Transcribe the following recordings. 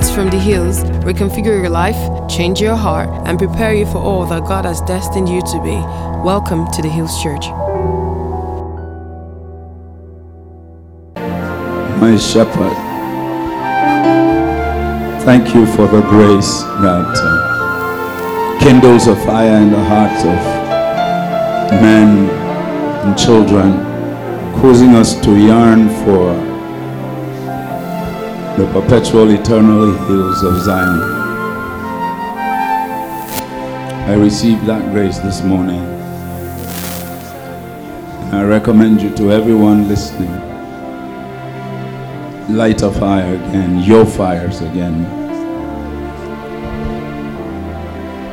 Words from the hills reconfigure your life, change your heart, and prepare you for all that God has destined you to be. Welcome to the Hills Church. My shepherd, thank you for the grace that uh, kindles a fire in the hearts of men and children, causing us to yearn for the perpetual eternal hills of Zion. I received that grace this morning. I recommend you to everyone listening. Light a fire again, your fires again.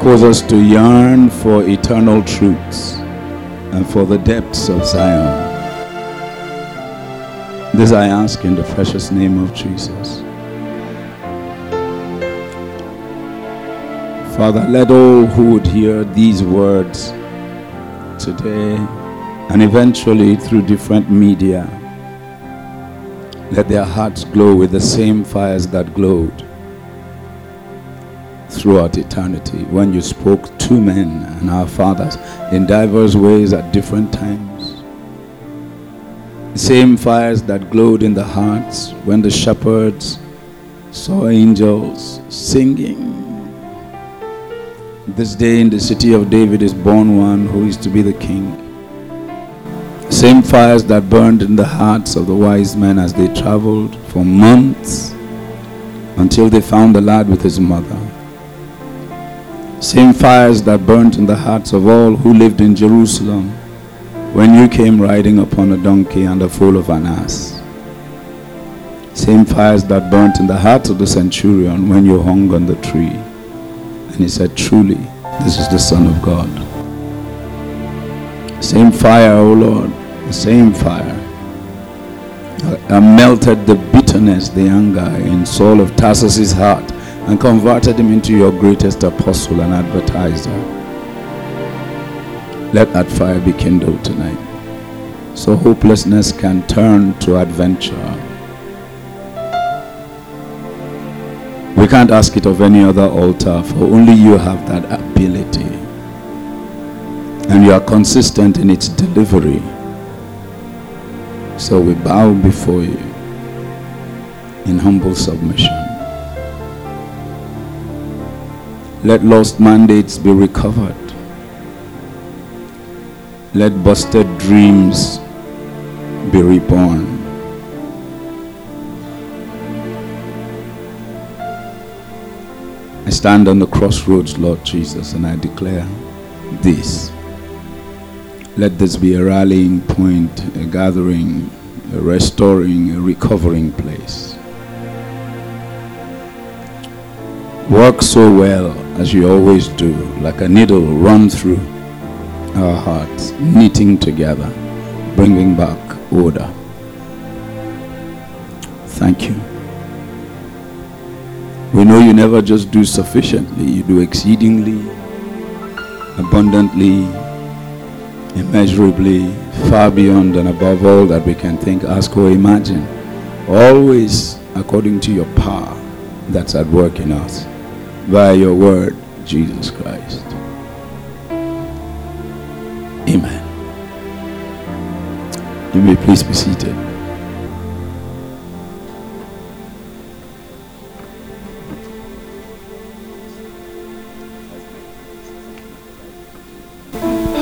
Cause us to yearn for eternal truths and for the depths of Zion. This I ask in the precious name of Jesus. Father, let all who would hear these words today and eventually through different media, let their hearts glow with the same fires that glowed throughout eternity when you spoke to men and our fathers in diverse ways at different times same fires that glowed in the hearts when the shepherds saw angels singing. This day in the city of David is born one who is to be the king. Same fires that burned in the hearts of the wise men as they traveled for months until they found the lad with his mother. Same fires that burned in the hearts of all who lived in Jerusalem when you came riding upon a donkey and the foal of an ass. Same fires that burnt in the heart of the centurion when you hung on the tree. And he said, Truly, this is the Son of God. Same fire, O Lord, the same fire that melted the bitterness, the anger in Saul of Tarsus's heart and converted him into your greatest apostle and advertiser. Let that fire be kindled tonight. So hopelessness can turn to adventure. We can't ask it of any other altar, for only you have that ability. And you are consistent in its delivery. So we bow before you in humble submission. Let lost mandates be recovered. Let busted dreams be reborn. I stand on the crossroads, Lord Jesus, and I declare this. Let this be a rallying point, a gathering, a restoring, a recovering place. Work so well as you always do, like a needle run through our hearts, knitting together, bringing back order. Thank you. We know you never just do sufficiently, you do exceedingly, abundantly, immeasurably, far beyond and above all that we can think, ask, or imagine. Always according to your power that's at work in us via your word, Jesus Christ. Amen. You may please be seated.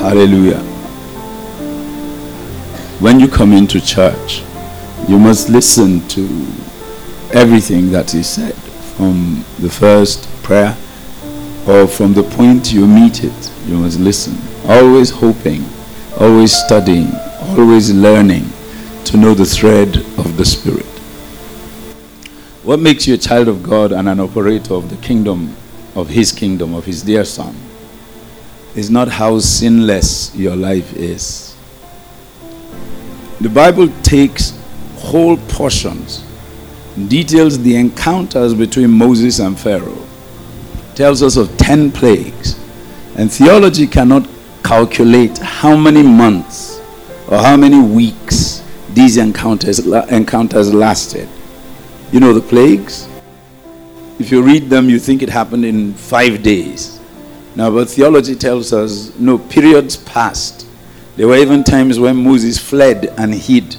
Hallelujah. When you come into church, you must listen to everything that is said from the first prayer or from the point you meet it. You must listen always hoping, always studying, always learning to know the thread of the Spirit. What makes you a child of God and an operator of the kingdom, of His kingdom, of His dear Son, is not how sinless your life is. The Bible takes whole portions, details the encounters between Moses and Pharaoh, tells us of 10 plagues. And theology cannot calculate how many months or how many weeks these encounters, encounters lasted. You know the plagues? if you read them, you think it happened in five days. Now, but theology tells us no, periods passed. There were even times when Moses fled and hid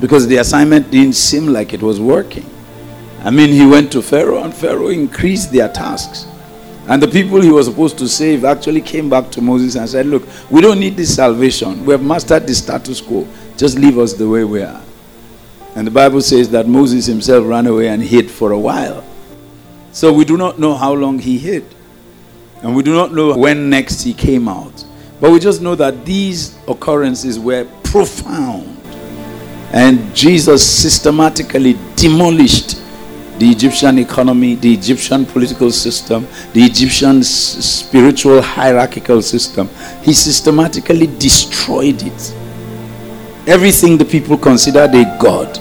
because the assignment didn't seem like it was working. I mean, he went to Pharaoh, and Pharaoh increased their tasks. And the people he was supposed to save actually came back to Moses and said, Look, we don't need this salvation. We have mastered the status quo. Just leave us the way we are. And the Bible says that Moses himself ran away and hid for a while. So we do not know how long he hid. And we do not know when next he came out. But we just know that these occurrences were profound. And Jesus systematically demolished the Egyptian economy, the Egyptian political system, the Egyptian s- spiritual hierarchical system. He systematically destroyed it. Everything the people considered a god,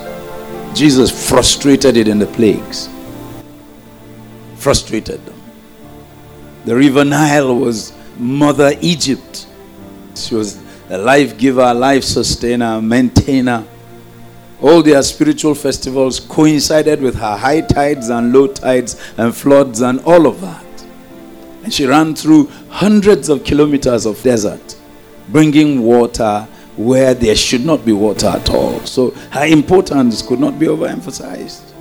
Jesus frustrated it in the plagues. Frustrated them. The river Nile was Mother Egypt. She was a life giver, life sustainer, maintainer all their spiritual festivals coincided with her high tides and low tides and floods and all of that. And she ran through hundreds of kilometers of desert, bringing water where there should not be water at all. So her importance could not be overemphasized.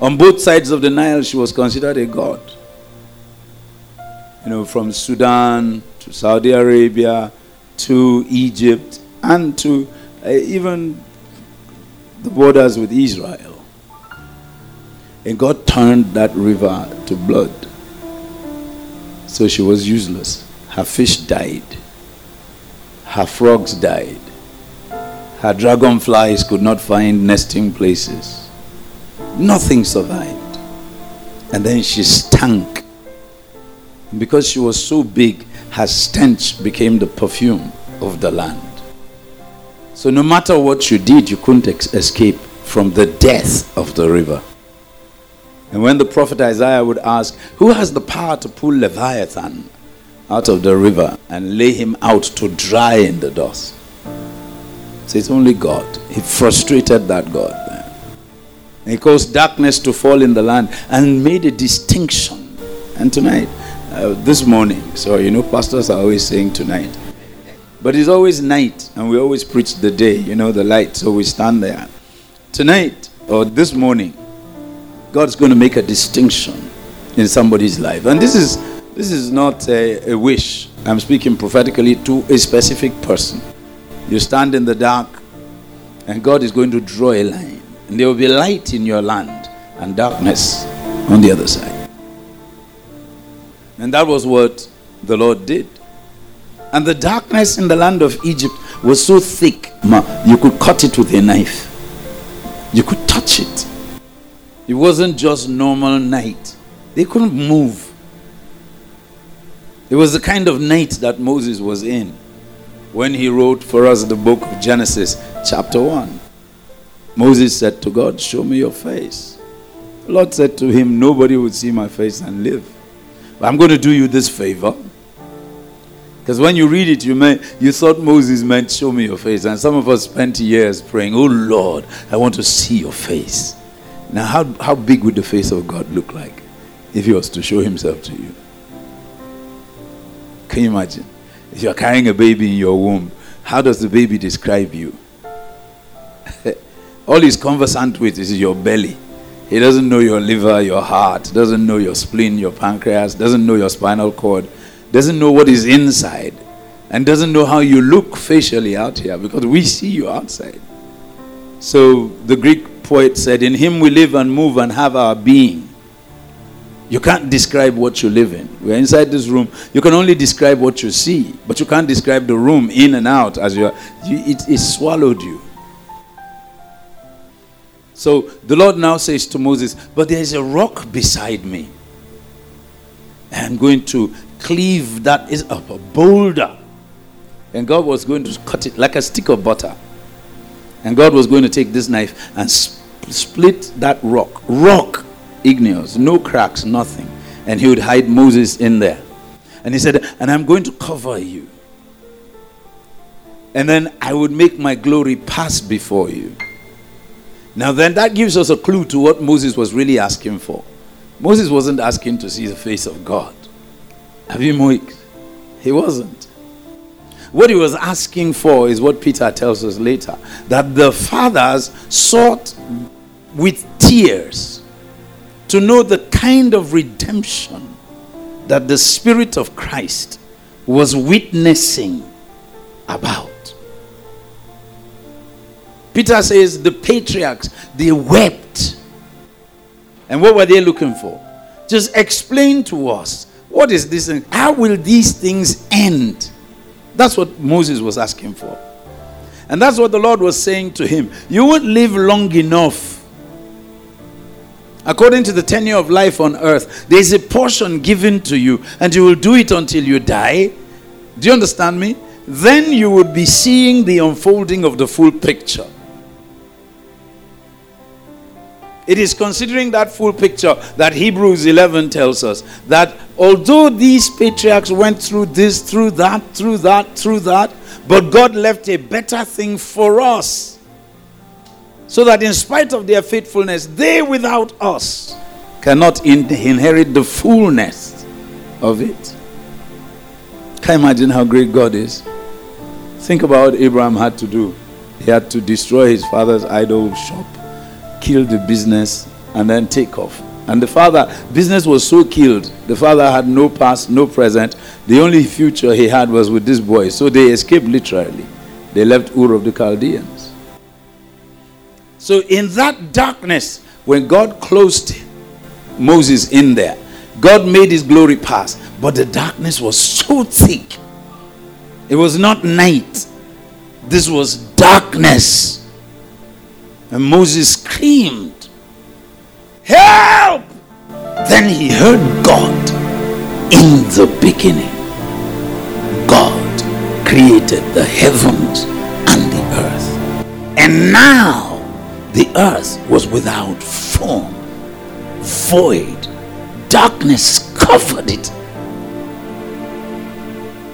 On both sides of the Nile, she was considered a god. You know, from Sudan to Saudi Arabia to Egypt and to Eh, even the borders with Israel. And God turned that river to blood. So she was useless. Her fish died. Her frogs died. Her dragonflies could not find nesting places. Nothing survived. And then she stank. Because she was so big, her stench became the perfume of the land. So no matter what you did, you couldn't ex- escape from the death of the river. And when the prophet Isaiah would ask, Who has the power to pull Leviathan out of the river and lay him out to dry in the dust? So it's only God. He frustrated that God. He caused darkness to fall in the land and made a distinction. And tonight, uh, this morning, so you know, pastors are always saying tonight. But it's always night, and we always preach the day, you know, the light, so we stand there. Tonight, or this morning, God's going to make a distinction in somebody's life. And this is this is not a, a wish. I'm speaking prophetically to a specific person. You stand in the dark, and God is going to draw a line. And there will be light in your land and darkness on the other side. And that was what the Lord did. And the darkness in the land of Egypt was so thick, you could cut it with a knife. You could touch it. It wasn't just normal night. They couldn't move. It was the kind of night that Moses was in when he wrote for us the book of Genesis, chapter 1. Moses said to God, Show me your face. The Lord said to him, Nobody would see my face and live. But I'm going to do you this favor. Because when you read it, you, may, you thought Moses meant, Show me your face. And some of us spent years praying, Oh Lord, I want to see your face. Now, how, how big would the face of God look like if he was to show himself to you? Can you imagine? If you're carrying a baby in your womb, how does the baby describe you? All he's conversant with is your belly. He doesn't know your liver, your heart, doesn't know your spleen, your pancreas, doesn't know your spinal cord doesn't know what is inside and doesn't know how you look facially out here because we see you outside. So the Greek poet said, In him we live and move and have our being. You can't describe what you live in. We're inside this room. You can only describe what you see, but you can't describe the room in and out as you are. It, it swallowed you. So the Lord now says to Moses, But there is a rock beside me. I'm going to cleave that is a boulder. And God was going to cut it like a stick of butter. And God was going to take this knife and sp- split that rock. Rock, igneous, no cracks, nothing. And he would hide Moses in there. And he said, And I'm going to cover you. And then I would make my glory pass before you. Now, then, that gives us a clue to what Moses was really asking for. Moses wasn't asking to see the face of God. Have you moved? He wasn't. What he was asking for is what Peter tells us later that the fathers sought with tears to know the kind of redemption that the Spirit of Christ was witnessing about. Peter says the patriarchs, they wept. And what were they looking for? Just explain to us what is this? Thing? How will these things end? That's what Moses was asking for. And that's what the Lord was saying to him. You won't live long enough. According to the tenure of life on earth, there's a portion given to you, and you will do it until you die. Do you understand me? Then you would be seeing the unfolding of the full picture. It is considering that full picture that Hebrews 11 tells us that although these patriarchs went through this, through that, through that, through that, but God left a better thing for us. So that in spite of their faithfulness, they without us cannot in- inherit the fullness of it. Can you imagine how great God is? Think about what Abraham had to do. He had to destroy his father's idol shop kill the business and then take off. And the father, business was so killed, the father had no past, no present. The only future he had was with this boy. So they escaped literally. They left Ur of the Chaldeans. So in that darkness, when God closed Moses in there, God made his glory pass. But the darkness was so thick. It was not night. This was darkness. And Moses screamed, Help! Then he heard God in the beginning. God created the heavens and the earth. And now the earth was without form, void, darkness covered it.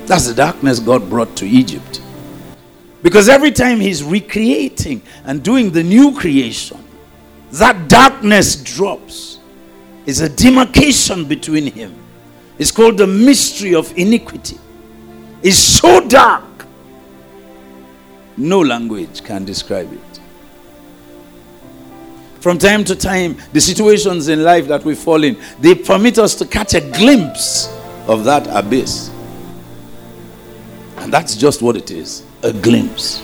That's the darkness God brought to Egypt. Because every time he's recreating and doing the new creation, that darkness drops. It's a demarcation between him. It's called the mystery of iniquity. It's so dark, no language can describe it. From time to time, the situations in life that we fall in, they permit us to catch a glimpse of that abyss. And that's just what it is a glimpse.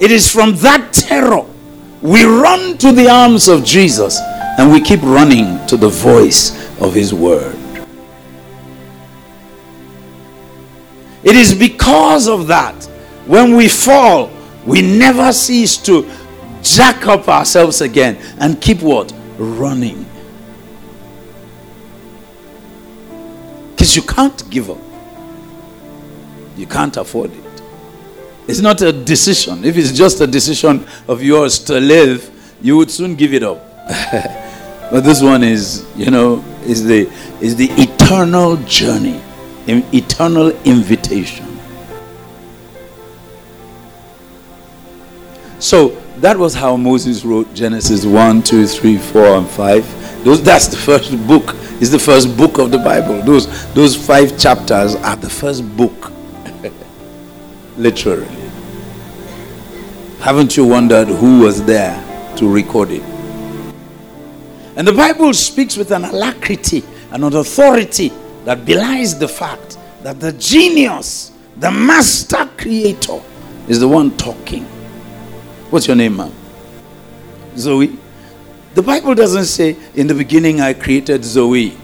It is from that terror we run to the arms of Jesus and we keep running to the voice of His word. It is because of that when we fall, we never cease to jack up ourselves again and keep what? Running. Because you can't give up, you can't afford it. It's not a decision. If it's just a decision of yours to live, you would soon give it up. but this one is, you know, is the is the eternal journey, an eternal invitation. So that was how Moses wrote Genesis 1, 2, 3, 4, and 5. Those, that's the first book. Is the first book of the Bible. Those those five chapters are the first book. Literally. Haven't you wondered who was there to record it? And the Bible speaks with an alacrity and an authority that belies the fact that the genius, the master creator, is the one talking. What's your name, ma'am? Zoe. The Bible doesn't say, in the beginning I created Zoe.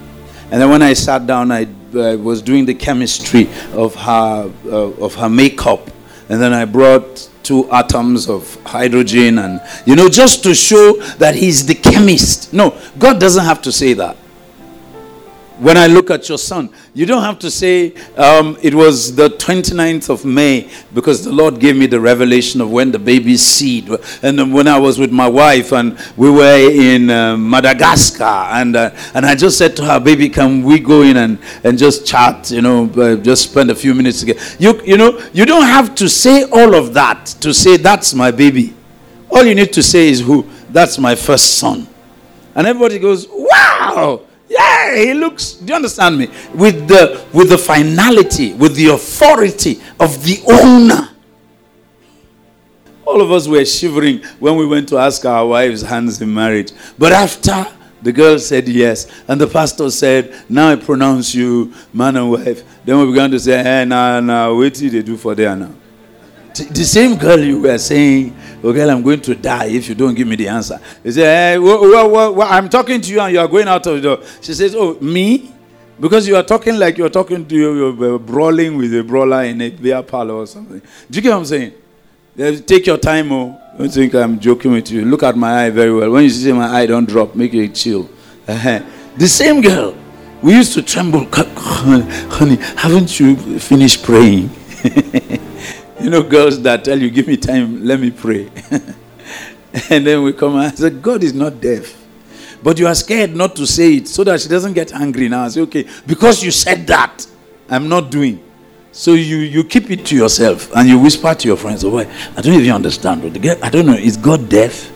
And then when I sat down, I uh, was doing the chemistry of her, uh, of her makeup. And then I brought two atoms of hydrogen and you know just to show that he's the chemist no god doesn't have to say that when I look at your son, you don't have to say um, it was the 29th of May because the Lord gave me the revelation of when the baby's seed. And when I was with my wife and we were in uh, Madagascar, and uh, and I just said to her, "Baby, can we go in and, and just chat? You know, uh, just spend a few minutes together." You you know, you don't have to say all of that to say that's my baby. All you need to say is who? That's my first son. And everybody goes, Wow! Yeah, he looks, do you understand me? With the with the finality, with the authority of the owner. All of us were shivering when we went to ask our wives' hands in marriage. But after the girl said yes, and the pastor said, Now I pronounce you man and wife. Then we began to say, Hey, now, now, what did they do for there now? The same girl you were saying, Oh, girl, I'm going to die if you don't give me the answer. He said, Hey, I'm talking to you and you are going out of the door. She says, Oh, me? Because you are talking like you're talking to you, you're brawling with a brawler in a beer parlor or something. Do you get what I'm saying? Take your time, oh. Don't think I'm joking with you. Look at my eye very well. When you see my eye, don't drop. Make it chill. Uh-huh. The same girl. We used to tremble. Honey, haven't you finished praying? you know, girls that tell you, give me time, let me pray. and then we come and say, God is not deaf. But you are scared not to say it so that she doesn't get angry now. I say, okay, because you said that, I'm not doing. So you, you keep it to yourself and you whisper to your friends, oh, boy, I don't even understand. I don't know, is God deaf?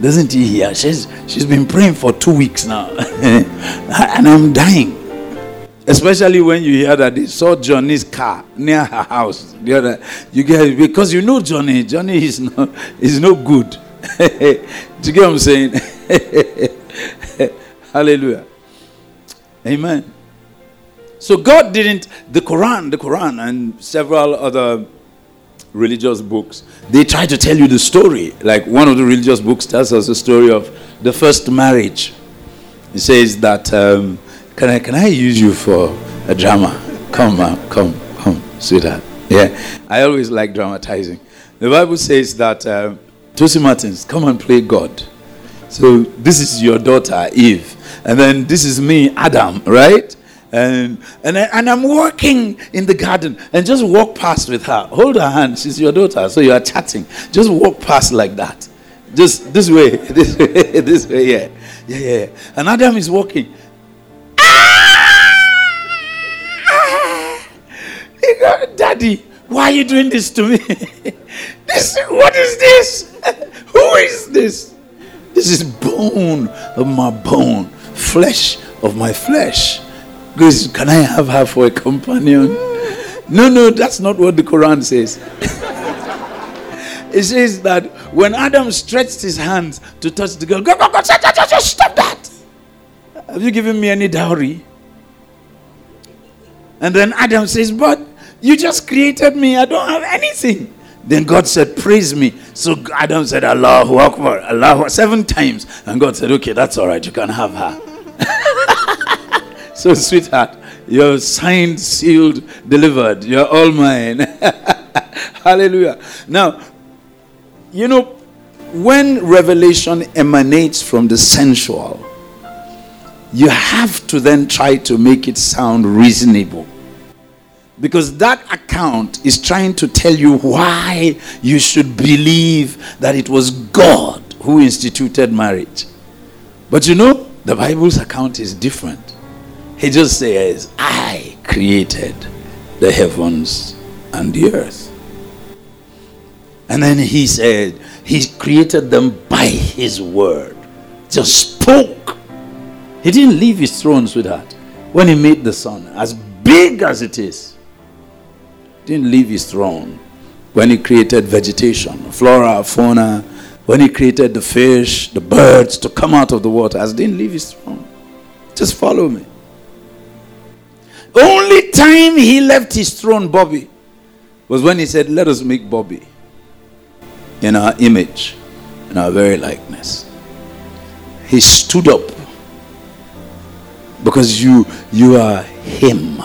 Doesn't he hear? She's, she's been praying for two weeks now. and I'm dying. Especially when you hear that they saw Johnny's car near her house. The other, you get because you know Johnny. Johnny is not is no good. Do you get what I'm saying? Hallelujah. Amen. So God didn't, the Quran, the Quran, and several other religious books, they try to tell you the story. Like one of the religious books tells us the story of the first marriage. It says that, um, can, I, can I use you for a drama? Come, uh, come, come, sweetheart. Yeah, I always like dramatizing. The Bible says that, uh, Tosi Martins, come and play God. So this is your daughter, Eve. And then this is me, Adam, right? and and, I, and I'm walking in the garden and just walk past with her. Hold her hand. She's your daughter, so you are chatting. Just walk past like that. Just this way, this way, this way. Yeah, yeah, yeah. And Adam is walking. Daddy, why are you doing this to me? this, what is this? Who is this? This is bone of my bone, flesh of my flesh goes, Can I have her for a companion? No, no, that's not what the Quran says. it says that when Adam stretched his hands to touch the girl, go, go, go, stop, stop, stop that. Have you given me any dowry? And then Adam says, But you just created me. I don't have anything. Then God said, Praise me. So Adam said, Allahu Akbar, Allah seven times. And God said, Okay, that's all right. You can have her. So, sweetheart, you're signed, sealed, delivered. You're all mine. Hallelujah. Now, you know, when revelation emanates from the sensual, you have to then try to make it sound reasonable. Because that account is trying to tell you why you should believe that it was God who instituted marriage. But you know, the Bible's account is different. He just says, I created the heavens and the earth. And then he said, He created them by His word. Just spoke. He didn't leave His throne, sweetheart. When He made the sun, as big as it is, didn't leave His throne. When He created vegetation, flora, fauna, when He created the fish, the birds to come out of the water, as didn't leave His throne. Just follow me. Only time he left his throne, Bobby, was when he said, Let us make Bobby in our image, in our very likeness. He stood up because you you are him,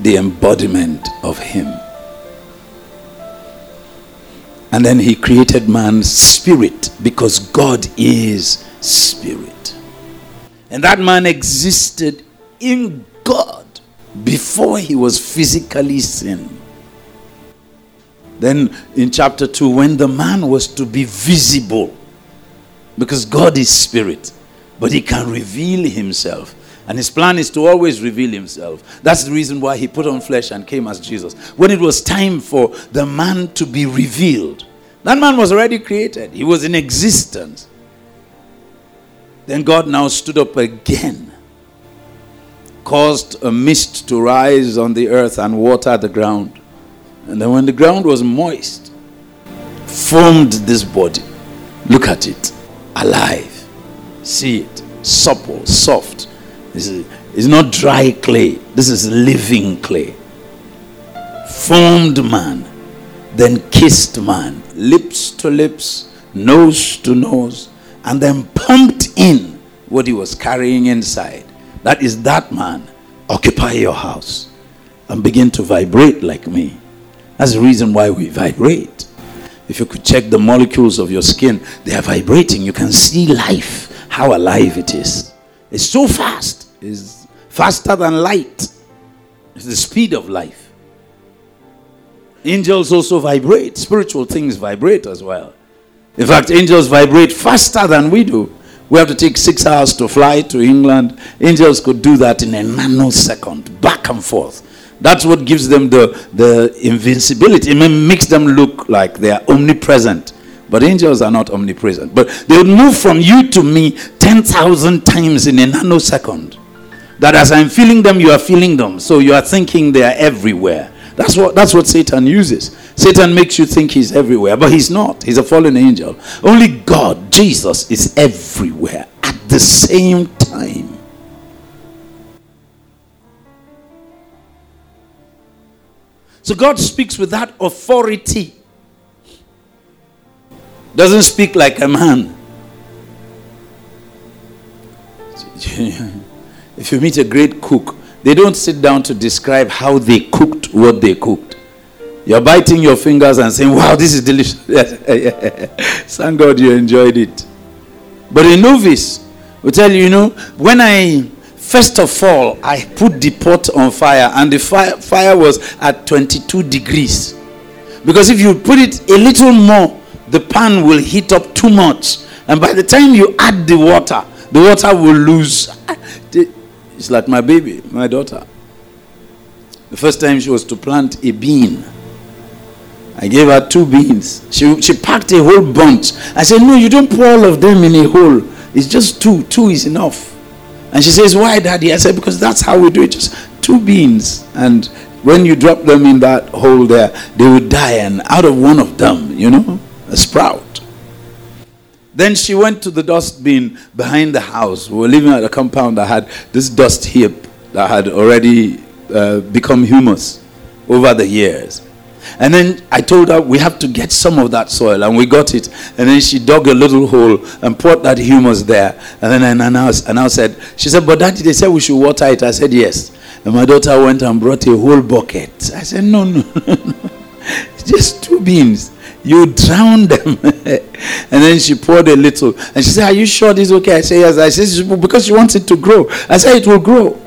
the embodiment of him. And then he created man's spirit because God is spirit. And that man existed in God before he was physically seen. Then in chapter 2, when the man was to be visible, because God is spirit, but he can reveal himself. And his plan is to always reveal himself. That's the reason why he put on flesh and came as Jesus. When it was time for the man to be revealed, That man was already created, he was in existence. Then God now stood up again, caused a mist to rise on the earth and water the ground. And then, when the ground was moist, formed this body. Look at it, alive. See it, supple, soft. This is, it's not dry clay, this is living clay. Formed man, then kissed man, lips to lips, nose to nose, and then pumped in what he was carrying inside. That is that man. Occupy your house and begin to vibrate like me. That's the reason why we vibrate. If you could check the molecules of your skin, they are vibrating. You can see life, how alive it is. It's so fast. It's faster than light. It's the speed of life. Angels also vibrate. Spiritual things vibrate as well. In fact, angels vibrate faster than we do. We have to take six hours to fly to England. Angels could do that in a nanosecond, back and forth. That's what gives them the, the invincibility. It makes them look like they are omnipresent. But angels are not omnipresent. But they would move from you to me 10,000 times in a nanosecond. That as I'm feeling them, you are feeling them. So you are thinking they are everywhere. That's what, that's what Satan uses. Satan makes you think he's everywhere, but he's not. He's a fallen angel. Only God, Jesus, is everywhere at the same time. So God speaks with that authority. Doesn't speak like a man. if you meet a great cook, they don't sit down to describe how they cooked what they cooked. You're biting your fingers and saying, Wow, this is delicious. Thank God you enjoyed it. But a novice will tell you, you know, when I First of all, I put the pot on fire, and the fire, fire was at 22 degrees. Because if you put it a little more, the pan will heat up too much. And by the time you add the water, the water will lose. It's like my baby, my daughter. The first time she was to plant a bean, I gave her two beans. She, she packed a whole bunch. I said, No, you don't pour all of them in a hole. It's just two. Two is enough. And she says, Why, Daddy? I said, Because that's how we do it. Just two beans. And when you drop them in that hole there, they will die. And out of one of them, you know, a sprout. Then she went to the dustbin behind the house. We were living at a compound that had this dust heap that had already uh, become humus over the years. And then I told her we have to get some of that soil, and we got it. And then she dug a little hole and poured that humus there. And then I announced, and I said, she said, but daddy, they said we should water it. I said yes. And my daughter went and brought a whole bucket. I said, no, no. just two beans. You drown them. and then she poured a little. And she said, Are you sure this is okay? I said, Yes. I said, Because she wants it to grow. I said, It will grow.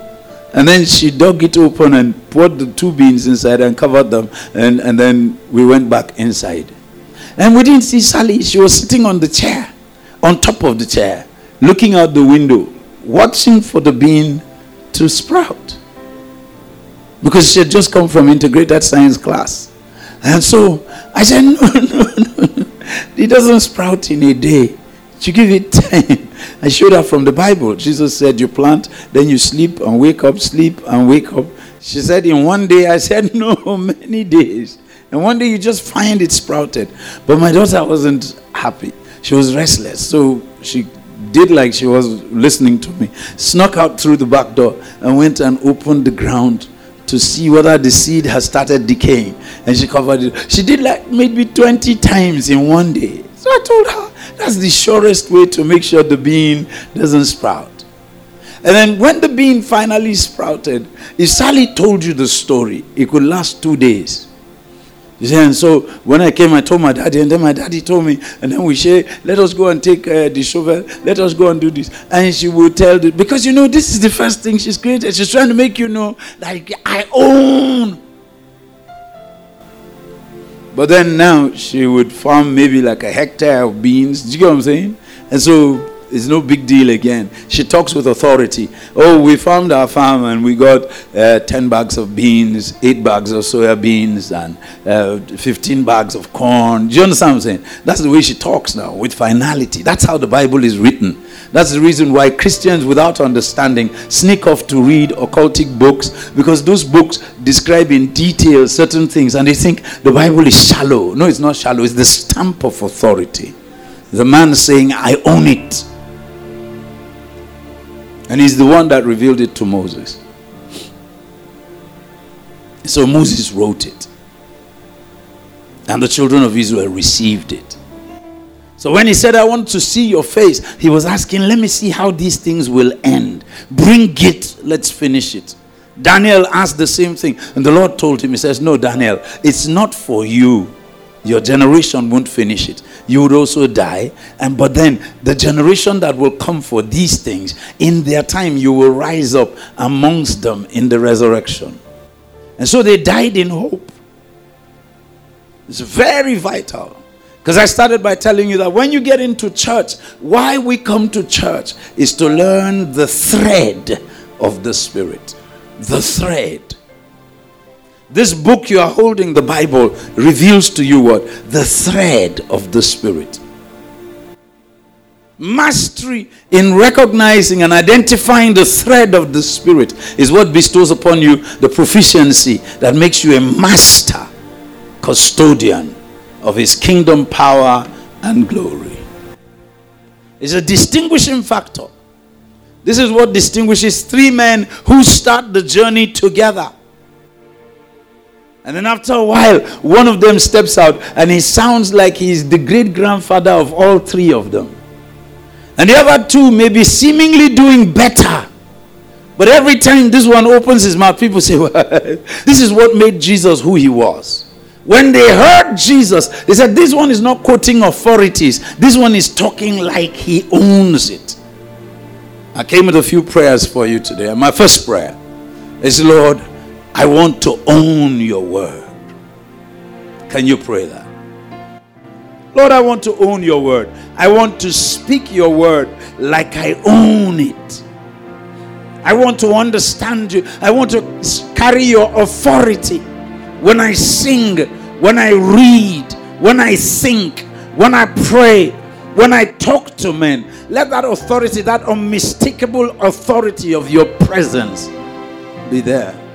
And then she dug it open and poured the two beans inside and covered them. And, and then we went back inside. And we didn't see Sally. She was sitting on the chair, on top of the chair, looking out the window, watching for the bean to sprout. Because she had just come from integrated science class. And so I said, No, no, no. It doesn't sprout in a day. You give it time. I showed her from the Bible. Jesus said, You plant, then you sleep and wake up, sleep and wake up. She said, In one day, I said, No, many days. And one day you just find it sprouted. But my daughter wasn't happy. She was restless. So she did like she was listening to me, snuck out through the back door and went and opened the ground to see whether the seed has started decaying. And she covered it. She did like maybe 20 times in one day. So I told her, that's the surest way to make sure the bean doesn't sprout. And then when the bean finally sprouted, if Sally told you the story, it could last two days. And so when I came, I told my daddy, and then my daddy told me, and then we say, let us go and take uh, the shovel, let us go and do this. And she would tell, the, because you know, this is the first thing she's created. She's trying to make you know, like, I own but then now she would farm maybe like a hectare of beans. Do you get what I'm saying? And so It's no big deal again. She talks with authority. Oh, we farmed our farm and we got uh, 10 bags of beans, 8 bags of soya beans, and uh, 15 bags of corn. Do you understand what I'm saying? That's the way she talks now, with finality. That's how the Bible is written. That's the reason why Christians, without understanding, sneak off to read occultic books because those books describe in detail certain things and they think the Bible is shallow. No, it's not shallow, it's the stamp of authority. The man saying, I own it. And he's the one that revealed it to Moses. So Moses wrote it. And the children of Israel received it. So when he said, I want to see your face, he was asking, Let me see how these things will end. Bring it, let's finish it. Daniel asked the same thing. And the Lord told him, He says, No, Daniel, it's not for you. Your generation won't finish it. You would also die. And but then the generation that will come for these things, in their time, you will rise up amongst them in the resurrection. And so they died in hope. It's very vital. Because I started by telling you that when you get into church, why we come to church is to learn the thread of the Spirit. The thread. This book you are holding, the Bible, reveals to you what? The thread of the Spirit. Mastery in recognizing and identifying the thread of the Spirit is what bestows upon you the proficiency that makes you a master, custodian of His kingdom power and glory. It's a distinguishing factor. This is what distinguishes three men who start the journey together. And then after a while, one of them steps out and he sounds like he's the great grandfather of all three of them. And the other two may be seemingly doing better. But every time this one opens his mouth, people say, well, This is what made Jesus who he was. When they heard Jesus, they said, This one is not quoting authorities, this one is talking like he owns it. I came with a few prayers for you today. And My first prayer is, Lord, I want to own your word. Can you pray that? Lord, I want to own your word. I want to speak your word like I own it. I want to understand you. I want to carry your authority when I sing, when I read, when I think, when I pray, when I talk to men. Let that authority, that unmistakable authority of your presence be there.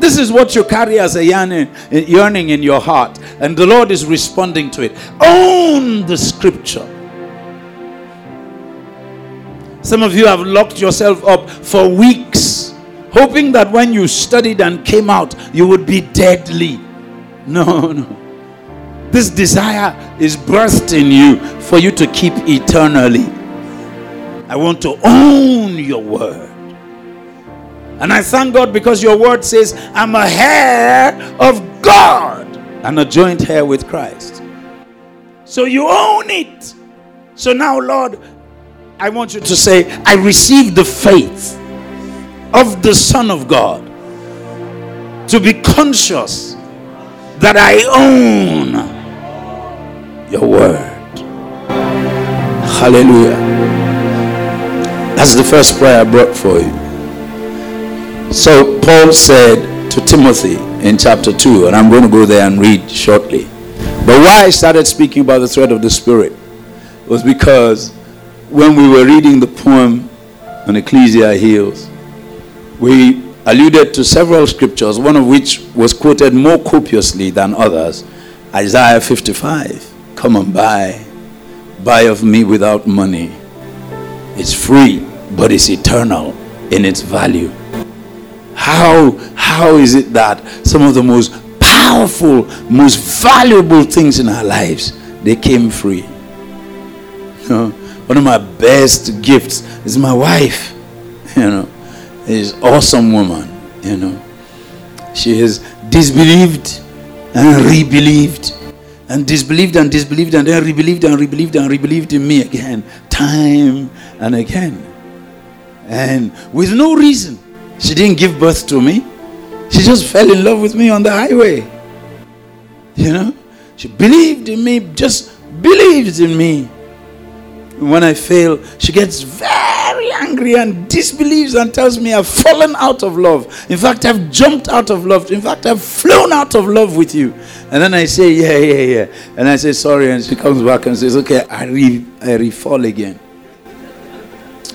This is what you carry as a yearning, in your heart, and the Lord is responding to it. Own the scripture. Some of you have locked yourself up for weeks, hoping that when you studied and came out, you would be deadly. No, no. This desire is in you for you to keep eternally. I want to own your word. And I thank God because your word says, I'm a heir of God and a joint heir with Christ. So you own it. So now, Lord, I want you to say, I receive the faith of the Son of God to be conscious that I own your word. Hallelujah. That's the first prayer I brought for you. So Paul said to Timothy in chapter 2, and I'm going to go there and read shortly. But why I started speaking about the thread of the Spirit was because when we were reading the poem on Ecclesia Hills, we alluded to several scriptures, one of which was quoted more copiously than others Isaiah 55. Come and buy, buy of me without money. It's free, but it's eternal in its value. How, how is it that some of the most powerful, most valuable things in our lives, they came free? You know, one of my best gifts is my wife. You know, is awesome woman. You know, she has disbelieved and rebelieved and disbelieved and disbelieved and then rebelieved and rebelieved and rebelieved in me again, time and again. And with no reason. She didn't give birth to me. She just fell in love with me on the highway. You know? She believed in me just believes in me. When I fail, she gets very angry and disbelieves and tells me I've fallen out of love. In fact, I've jumped out of love. In fact, I've flown out of love with you. And then I say, Yeah, yeah, yeah. And I say, Sorry. And she comes back and says, Okay, I re, I re fall again.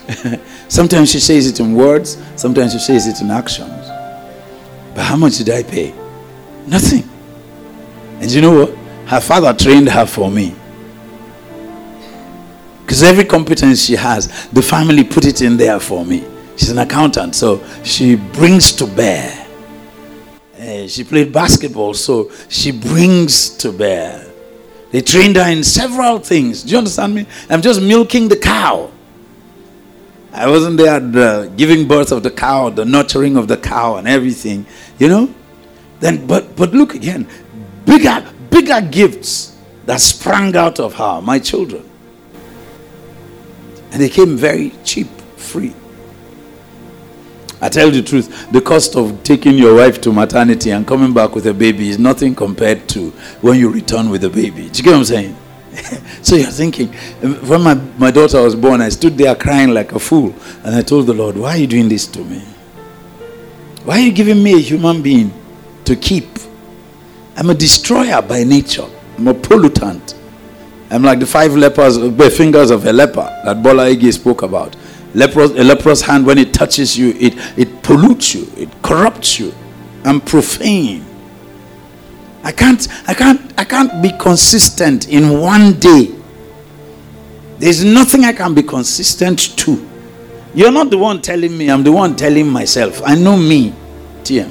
sometimes she says it in words, sometimes she says it in actions. But how much did I pay? Nothing. And you know what? Her father trained her for me. Because every competence she has, the family put it in there for me. She's an accountant, so she brings to bear. Uh, she played basketball, so she brings to bear. They trained her in several things. Do you understand me? I'm just milking the cow. I wasn't there at the giving birth of the cow, the nurturing of the cow, and everything. You know. Then, but but look again, bigger bigger gifts that sprang out of her, my children. And they came very cheap, free. I tell you the truth, the cost of taking your wife to maternity and coming back with a baby is nothing compared to when you return with a baby. Do you get what I'm saying? so you're thinking, when my, my daughter was born, I stood there crying like a fool. And I told the Lord, Why are you doing this to me? Why are you giving me a human being to keep? I'm a destroyer by nature, I'm a pollutant. I'm like the five lepers, the fingers of a leper that Bola Ige spoke about. Leprous, a leprous hand, when it touches you, it, it pollutes you, it corrupts you. I'm profane. I can't, I can't, I can't be consistent in one day. There's nothing I can be consistent to. You're not the one telling me, I'm the one telling myself. I know me, TM.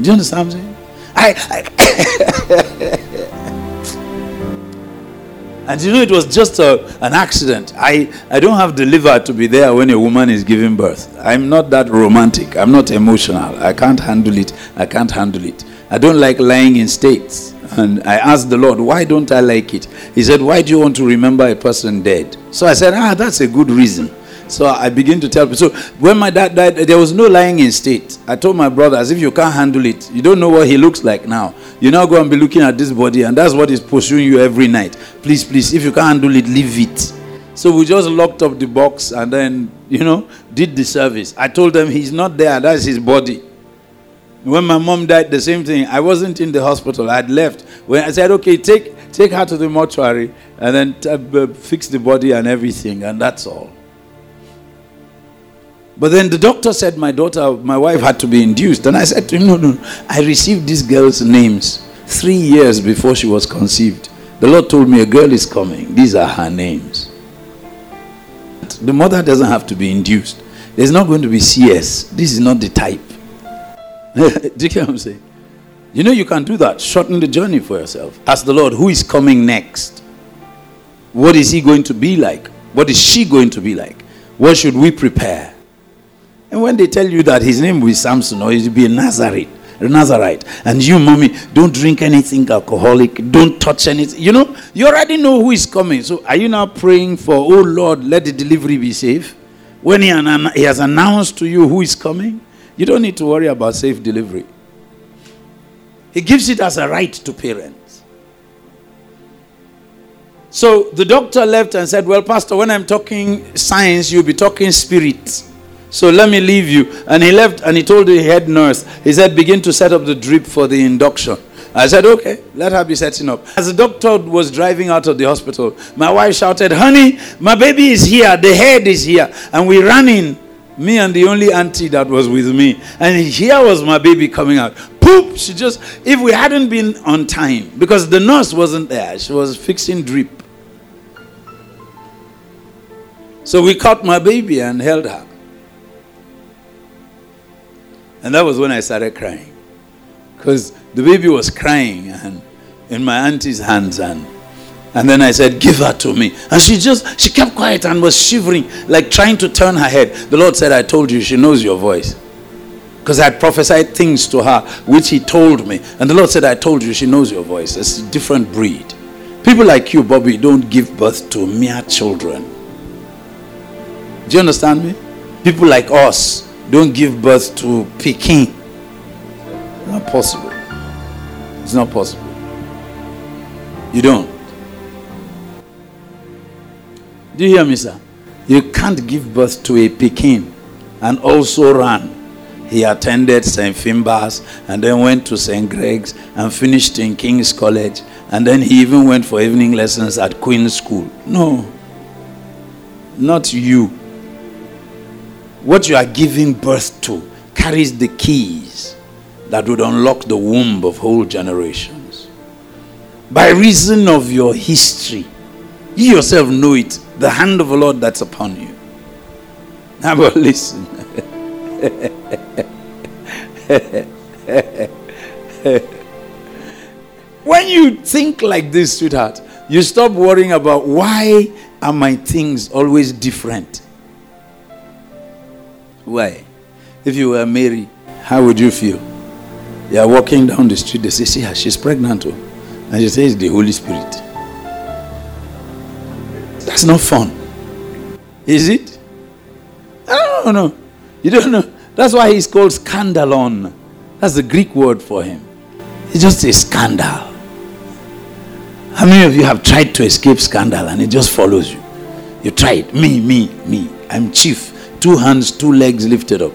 Do you understand what I'm saying? I, I And you know, it was just a, an accident. I, I don't have the liver to be there when a woman is giving birth. I'm not that romantic. I'm not emotional. I can't handle it. I can't handle it. I don't like lying in states. And I asked the Lord, why don't I like it? He said, why do you want to remember a person dead? So I said, ah, that's a good reason. So I begin to tell people. So when my dad died, there was no lying in state. I told my brother, as if you can't handle it, you don't know what he looks like now. You now go and be looking at this body, and that's what is pursuing you every night. Please, please, if you can't handle it, leave it. So we just locked up the box and then, you know, did the service. I told them he's not there, that's his body. When my mom died, the same thing. I wasn't in the hospital, I'd left. When I said, okay, take, take her to the mortuary and then uh, fix the body and everything, and that's all. But then the doctor said my daughter, my wife had to be induced. And I said to him, No, no, I received this girl's names three years before she was conceived. The Lord told me a girl is coming. These are her names. The mother doesn't have to be induced. There's not going to be CS. This is not the type. do you get what I'm saying? You know, you can do that. Shorten the journey for yourself. Ask the Lord, who is coming next? What is he going to be like? What is she going to be like? What should we prepare? And when they tell you that his name will be Samson or he'll be a Nazarite, a Nazarite, and you, mommy, don't drink anything alcoholic, don't touch anything, you know, you already know who is coming. So are you now praying for, oh Lord, let the delivery be safe? When he, he has announced to you who is coming, you don't need to worry about safe delivery. He gives it as a right to parents. So the doctor left and said, Well, Pastor, when I'm talking science, you'll be talking spirit. So let me leave you. And he left and he told the head nurse, he said, begin to set up the drip for the induction. I said, okay, let her be setting up. As the doctor was driving out of the hospital, my wife shouted, honey, my baby is here, the head is here. And we ran in, me and the only auntie that was with me. And here was my baby coming out. Poop! She just, if we hadn't been on time, because the nurse wasn't there, she was fixing drip. So we caught my baby and held her. And that was when I started crying. Because the baby was crying and in my auntie's hands and and then I said, Give her to me. And she just she kept quiet and was shivering, like trying to turn her head. The Lord said, I told you, she knows your voice. Because I had prophesied things to her, which he told me. And the Lord said, I told you, she knows your voice. It's a different breed. People like you, Bobby, don't give birth to mere children. Do you understand me? People like us, don't give birth to Peking. Not possible. It's not possible. You don't. Do you hear me, sir? You can't give birth to a Pekin and also run. He attended St. Finbarr's and then went to St. Greg's and finished in King's College. And then he even went for evening lessons at Queen's School. No, not you. What you are giving birth to carries the keys that would unlock the womb of whole generations. By reason of your history, you yourself know it, the hand of the Lord that's upon you. Now, but listen. when you think like this, sweetheart, you stop worrying about why are my things always different. Why? If you were Mary, how would you feel? You are walking down the street, they say, See her, she's pregnant. Oh. And she says, The Holy Spirit. That's not fun. Is it? I don't know. You don't know. That's why he's called scandalon. That's the Greek word for him. It's just a scandal. How many of you have tried to escape scandal and it just follows you? You tried. Me, me, me. I'm chief. Two hands, two legs lifted up.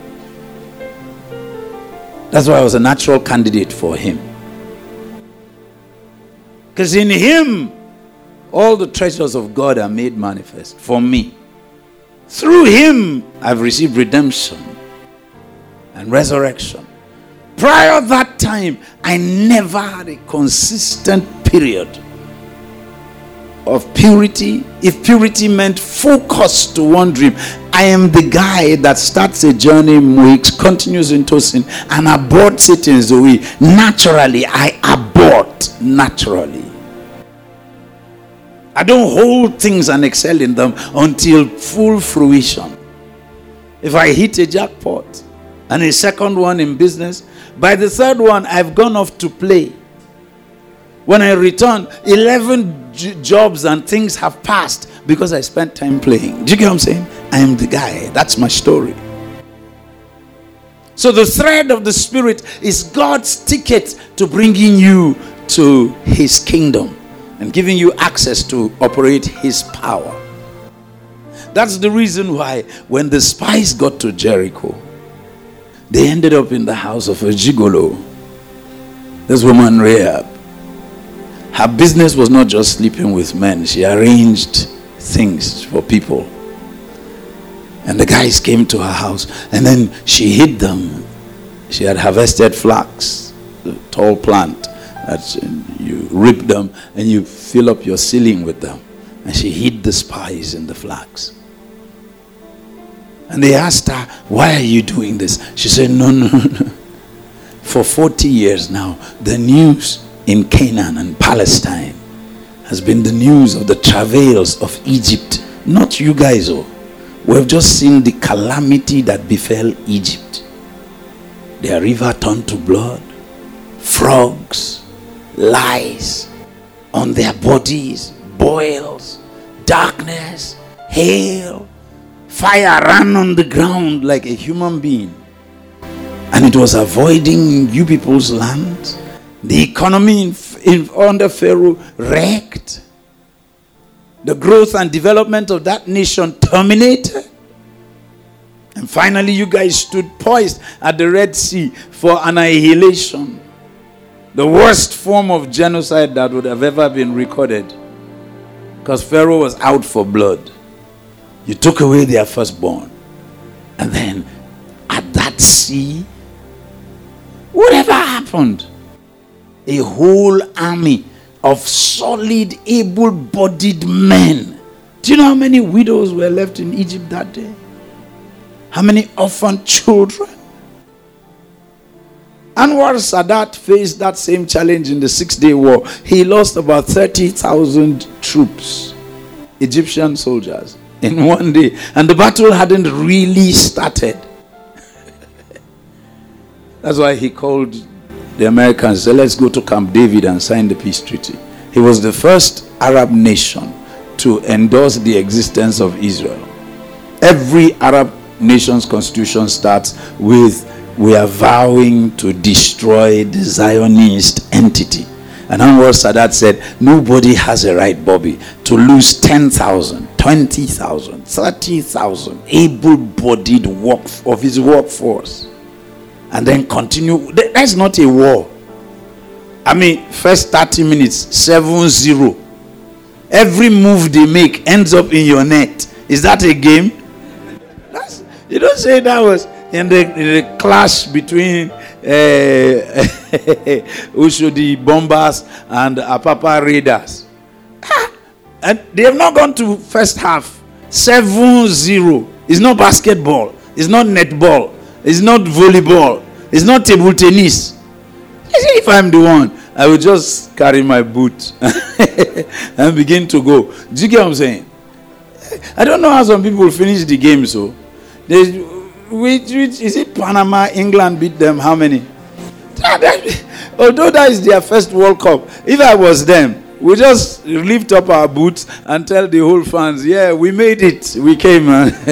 That's why I was a natural candidate for him. Because in him, all the treasures of God are made manifest for me. Through him, I've received redemption and resurrection. Prior that time, I never had a consistent period of purity. If purity meant focus to one dream, I am the guy that starts a journey, in weeks, continues into sin, and aborts it in Zoe. Naturally, I abort naturally. I don't hold things and excel in them until full fruition. If I hit a jackpot and a second one in business, by the third one, I've gone off to play. When I return, 11 j- jobs and things have passed because I spent time playing. Do you get what I'm saying? I am the guy. That's my story. So the thread of the Spirit is God's ticket to bringing you to His kingdom and giving you access to operate his power. That's the reason why when the spies got to Jericho, they ended up in the house of a gigolo. This woman, Rahab. Her business was not just sleeping with men, she arranged things for people. And the guys came to her house, and then she hid them. She had harvested flax, the tall plant that you rip them and you fill up your ceiling with them. And she hid the spies in the flax. And they asked her, Why are you doing this? She said, No, no, no. For 40 years now, the news in Canaan and Palestine has been the news of the travails of Egypt. Not you guys, oh. We've just seen the calamity that befell Egypt. Their river turned to blood, frogs, lies on their bodies, boils, darkness, hail, fire ran on the ground like a human being. And it was avoiding you people's land. The economy in, in, under Pharaoh wrecked. The growth and development of that nation terminated. And finally, you guys stood poised at the Red Sea for annihilation the worst form of genocide that would have ever been recorded. Because Pharaoh was out for blood. You took away their firstborn. And then at that sea, whatever happened? A whole army of solid, able bodied men. Do you know how many widows were left in Egypt that day? How many orphan children? Anwar Sadat faced that same challenge in the Six Day War. He lost about 30,000 troops, Egyptian soldiers, in one day. And the battle hadn't really started. That's why he called the Americans, said, let's go to Camp David and sign the peace treaty. He was the first Arab nation to endorse the existence of Israel. Every Arab nation's constitution starts with we are vowing to destroy the Zionist entity. And Anwar Sadat said, Nobody has a right, Bobby, to lose 10,000 20,000, 30,000 able bodied work of his workforce and then continue. That's not a war. I mean, first 30 minutes, 7 0. Every move they make ends up in your net. Is that a game? That's, you don't say that was in the, in the clash between uh, Oshodi Bombers and Apapa Raiders. And they have not gone to first half. 7 0. It's not basketball. It's not netball. It's not volleyball. It's not table tennis. If I'm the one, I will just carry my boot and begin to go. Do you get what I'm saying? I don't know how some people finish the game. So, they, which, which, is it Panama? England beat them. How many? Ah, although that is their first World Cup, if I was them, we just lift up our boots and tell the whole fans, yeah, we made it. We came.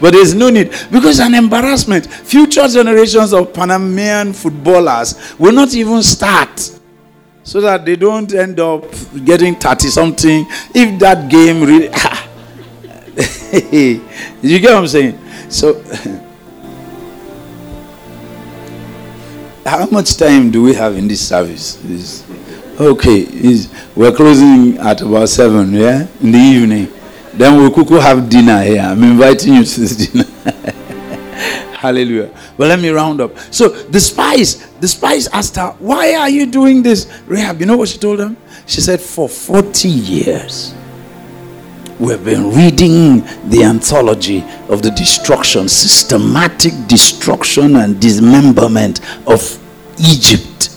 but there's no need because an embarrassment. Future generations of Panamanian footballers will not even start so that they don't end up getting 30 something if that game really. you get what I'm saying? So. How much time do we have in this service? This, okay, we're closing at about seven, yeah, in the evening. Then we'll cook, have dinner here. I'm inviting you to this dinner. Hallelujah. But let me round up. So the spies, the spies asked her, Why are you doing this? Rahab, you know what she told them? She said, For 40 years, we've been reading the anthology of the destruction, systematic destruction and dismemberment of Egypt.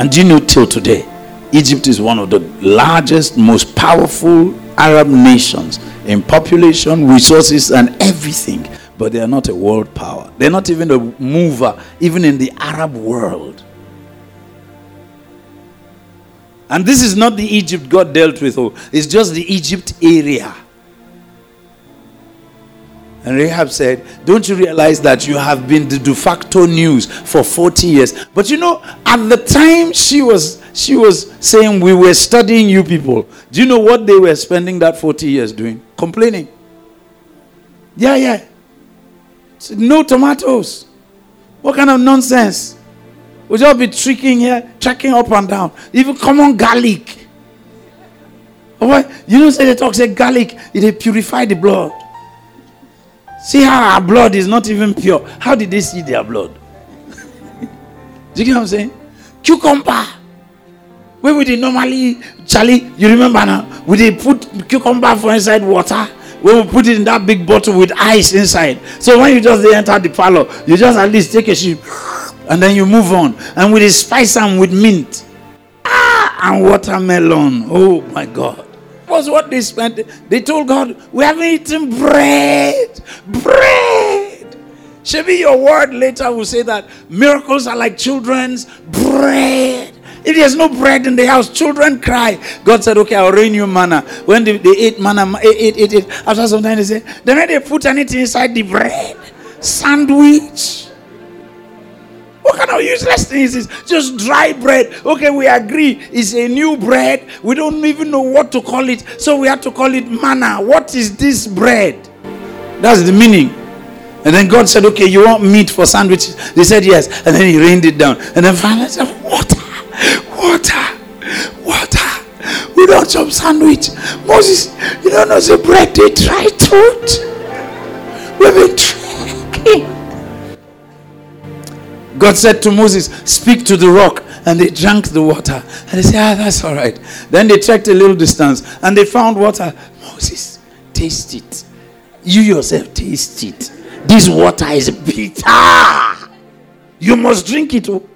And do you know till today, Egypt is one of the largest, most powerful Arab nations in population, resources, and everything. But they are not a world power. They're not even a mover, even in the Arab world. And this is not the Egypt God dealt with, oh, it's just the Egypt area. And Rahab said, Don't you realize that you have been the de facto news for 40 years? But you know, at the time she was she was saying we were studying you people. Do you know what they were spending that 40 years doing? Complaining. Yeah, yeah. No tomatoes. What kind of nonsense? We'll just be tricking here, checking up and down. Even common garlic. What? You know, say they talk, say garlic, it purify the blood. See how our blood is not even pure. How did they see their blood? Do you get what I'm saying? Cucumber. Where would they normally, Charlie, you remember now? Would they put cucumber for inside water? We put it in that big bottle with ice inside. So when you just enter the parlor, you just at least take a sip and then you move on. And with the spice and with mint. Ah, and watermelon. Oh my God. Was what they spent. They told God, We haven't eaten bread. Bread. Maybe your word later will say that miracles are like children's bread. If there's no bread in the house, children cry. God said, Okay, I'll rain you manna. When they, they ate manna, ate, ate, ate, after some time they say, Then they put anything inside the bread. Sandwich. What kind of useless thing is this? Just dry bread. Okay, we agree. It's a new bread. We don't even know what to call it. So we have to call it manna. What is this bread? That's the meaning. And then God said, Okay, you want meat for sandwiches? They said yes. And then he rained it down. And then finally said, Water, water, water. We don't chop sandwich. Moses, you don't know the bread they try to. We've been drinking. God said to Moses, Speak to the rock. And they drank the water. And they said, Ah, that's all right. Then they trekked a little distance and they found water. Moses, taste it. You yourself taste it. This water is bitter. You must drink it. Oh.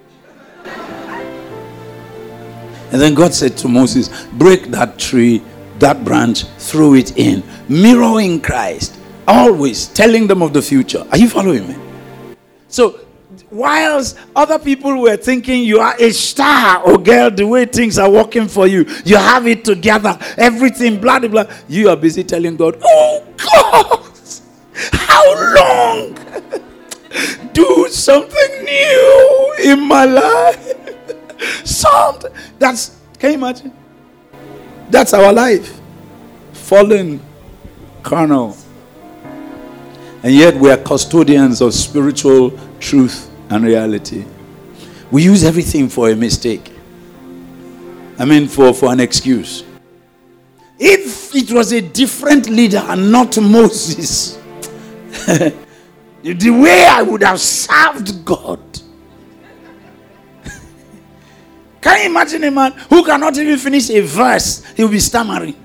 And then God said to Moses, Break that tree, that branch, throw it in. Mirroring Christ. Always telling them of the future. Are you following me? So whilst other people were thinking you are a star or girl, the way things are working for you, you have it together, everything, blah, blah, blah. You are busy telling God, Oh God, how long? Do something new in my life. Something that's, can you imagine? That's our life. fallen, carnal. And yet we are custodians of spiritual truth and reality. We use everything for a mistake. I mean, for, for an excuse. If it was a different leader and not Moses, the way I would have served God. Can you imagine a man who cannot even finish a verse? He'll be stammering.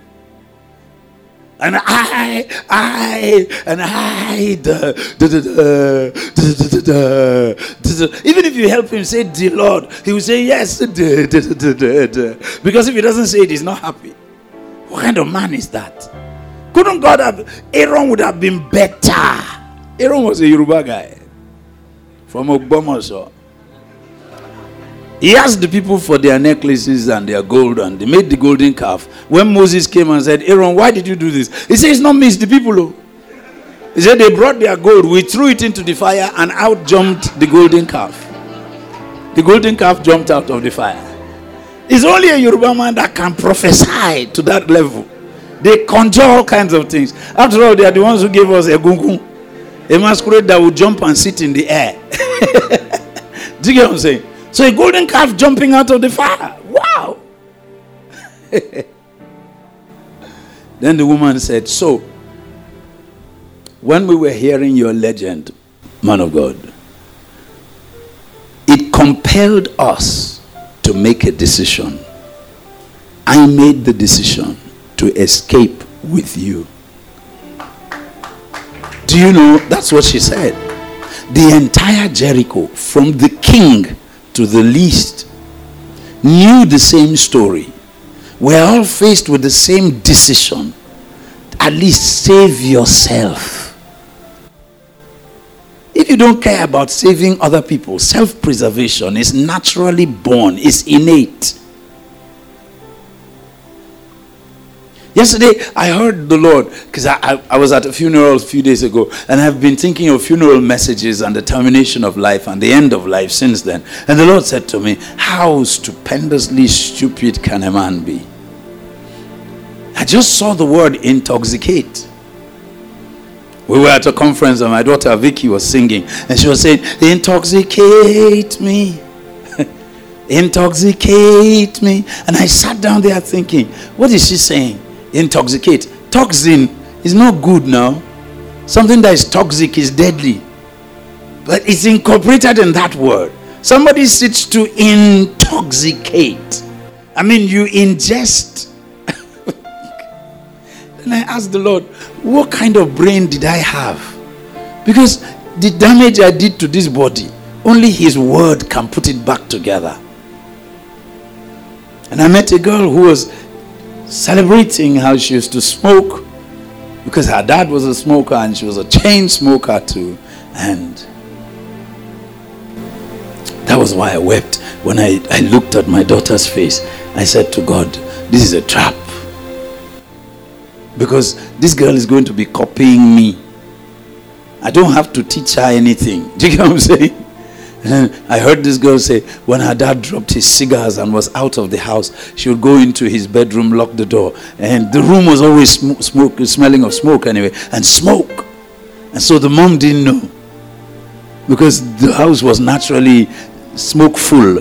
And I, I, and I, da, da, da, even if you help him say the Lord, he will say yes. Because if he doesn't say it, he's not happy. What kind of man is that? Couldn't God have, Aaron would have been better. Aaron was a Yoruba guy from Ogbomoso. He asked the people for their necklaces and their gold, and they made the golden calf. When Moses came and said, Aaron, why did you do this? He said, It's not me, it's the people. Oh. He said, They brought their gold, we threw it into the fire, and out jumped the golden calf. The golden calf jumped out of the fire. It's only a Yoruba man that can prophesy to that level. They conjure all kinds of things. After all, they are the ones who gave us egungun, a masquerade that would jump and sit in the air. Do you get what I'm saying? So a golden calf jumping out of the fire. Wow. then the woman said, So, when we were hearing your legend, man of God, it compelled us to make a decision. I made the decision to escape with you. Do you know? That's what she said. The entire Jericho, from the king to the least knew the same story. We're all faced with the same decision. At least save yourself. If you don't care about saving other people, self preservation is naturally born, it's innate. Yesterday, I heard the Lord because I, I, I, was at a funeral a few days ago, and I've been thinking of funeral messages and the termination of life and the end of life since then. And the Lord said to me, How stupendously stupid can a man be? I just saw the word intoxicate. We were at a conference, and my daughter Vicky was singing, and she was saying, Intoxicate me. intoxicate me. And I sat down there thinking, What is she saying? Intoxicate. Toxin is not good now. Something that is toxic is deadly. But it's incorporated in that word. Somebody sits to intoxicate. I mean, you ingest. then I asked the Lord, what kind of brain did I have? Because the damage I did to this body, only His word can put it back together. And I met a girl who was celebrating how she used to smoke because her dad was a smoker and she was a chain smoker too. And that was why I wept when I, I looked at my daughter's face. I said to God, This is a trap. Because this girl is going to be copying me. I don't have to teach her anything. Do you get what I'm saying? I heard this girl say when her dad dropped his cigars and was out of the house, she would go into his bedroom, lock the door, and the room was always smoke, smoke smelling of smoke anyway, and smoke. And so the mom didn't know because the house was naturally smoke full.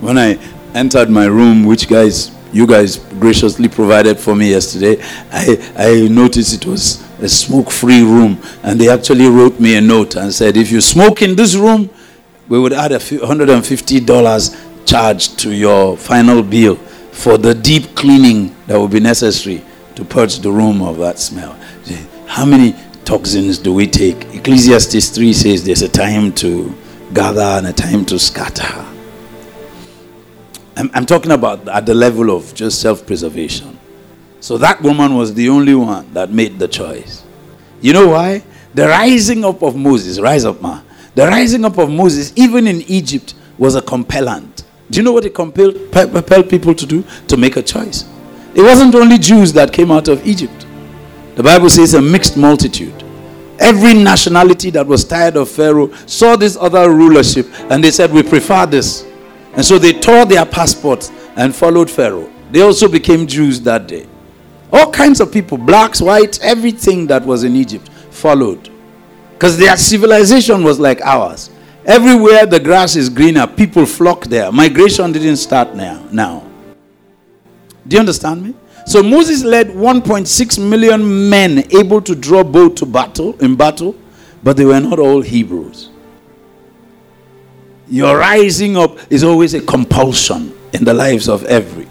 When I entered my room, which guys you guys graciously provided for me yesterday, I, I noticed it was a smoke free room. And they actually wrote me a note and said, if you smoke in this room, we would add a $150 charge to your final bill for the deep cleaning that will be necessary to purge the room of that smell. How many toxins do we take? Ecclesiastes 3 says there's a time to gather and a time to scatter. I'm, I'm talking about at the level of just self preservation. So that woman was the only one that made the choice. You know why? The rising up of Moses, rise up, ma. The rising up of Moses, even in Egypt, was a compellant. Do you know what it compelled, compelled people to do? To make a choice. It wasn't only Jews that came out of Egypt. The Bible says a mixed multitude. Every nationality that was tired of Pharaoh saw this other rulership and they said, We prefer this. And so they tore their passports and followed Pharaoh. They also became Jews that day. All kinds of people, blacks, whites, everything that was in Egypt followed. Because their civilization was like ours. Everywhere the grass is greener, people flock there. Migration didn't start now. Now. Do you understand me? So Moses led 1.6 million men able to draw bow to battle in battle, but they were not all Hebrews. Your rising up is always a compulsion in the lives of every.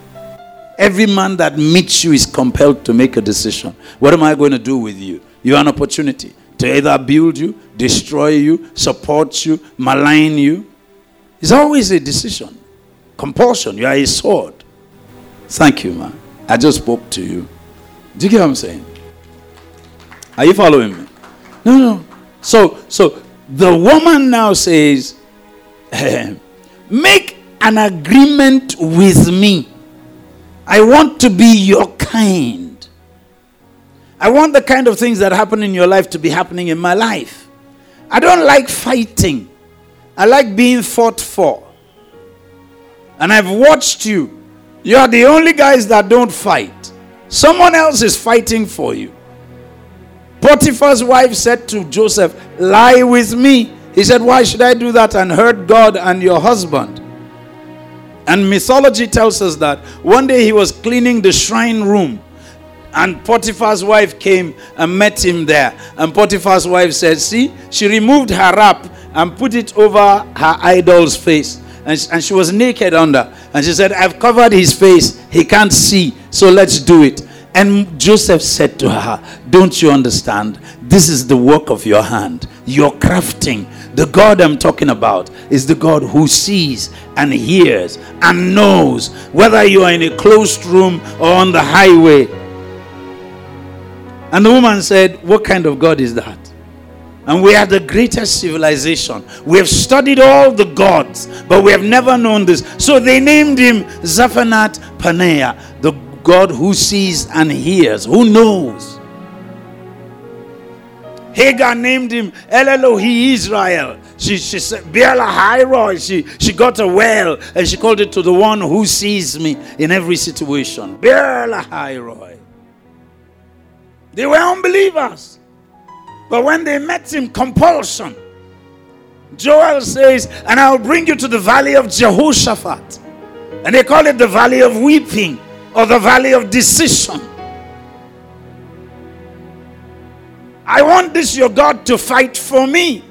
Every man that meets you is compelled to make a decision. What am I going to do with you? You have an opportunity to either build you, destroy you, support you, malign you. It's always a decision. Compulsion. You are a sword. Thank you, man. I just spoke to you. Do you get what I'm saying? Are you following me? No, no. So, so the woman now says, Make an agreement with me. I want to be your kind. I want the kind of things that happen in your life to be happening in my life. I don't like fighting. I like being fought for. And I've watched you. You are the only guys that don't fight. Someone else is fighting for you. Potiphar's wife said to Joseph, Lie with me. He said, Why should I do that and hurt God and your husband? And mythology tells us that one day he was cleaning the shrine room and Potiphar's wife came and met him there. And Potiphar's wife said, See, she removed her wrap and put it over her idol's face. And, and she was naked under. And she said, I've covered his face. He can't see. So let's do it. And Joseph said to her, Don't you understand? This is the work of your hand, your crafting. The God I'm talking about is the God who sees and hears and knows whether you are in a closed room or on the highway. And the woman said, What kind of God is that? And we are the greatest civilization. We have studied all the gods, but we have never known this. So they named him Zaphenath Paneah, the God who sees and hears, who knows. Hagar named him El Elohe Israel. She, she said, Beer Lahai Roi. She, she got a well and she called it to the one who sees me in every situation. Beer Lahai Roi. They were unbelievers. But when they met him, compulsion. Joel says, And I'll bring you to the valley of Jehoshaphat. And they call it the valley of weeping or the valley of decision. I want this, your God, to fight for me.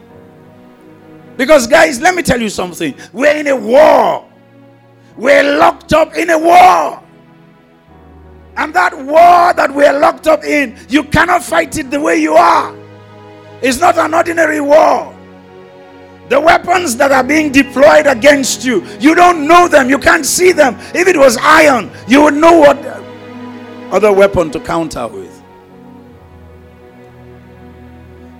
Because, guys, let me tell you something. We're in a war. We're locked up in a war. And that war that we're locked up in, you cannot fight it the way you are. It's not an ordinary war. The weapons that are being deployed against you, you don't know them, you can't see them. If it was iron, you would know what other weapon to counter with.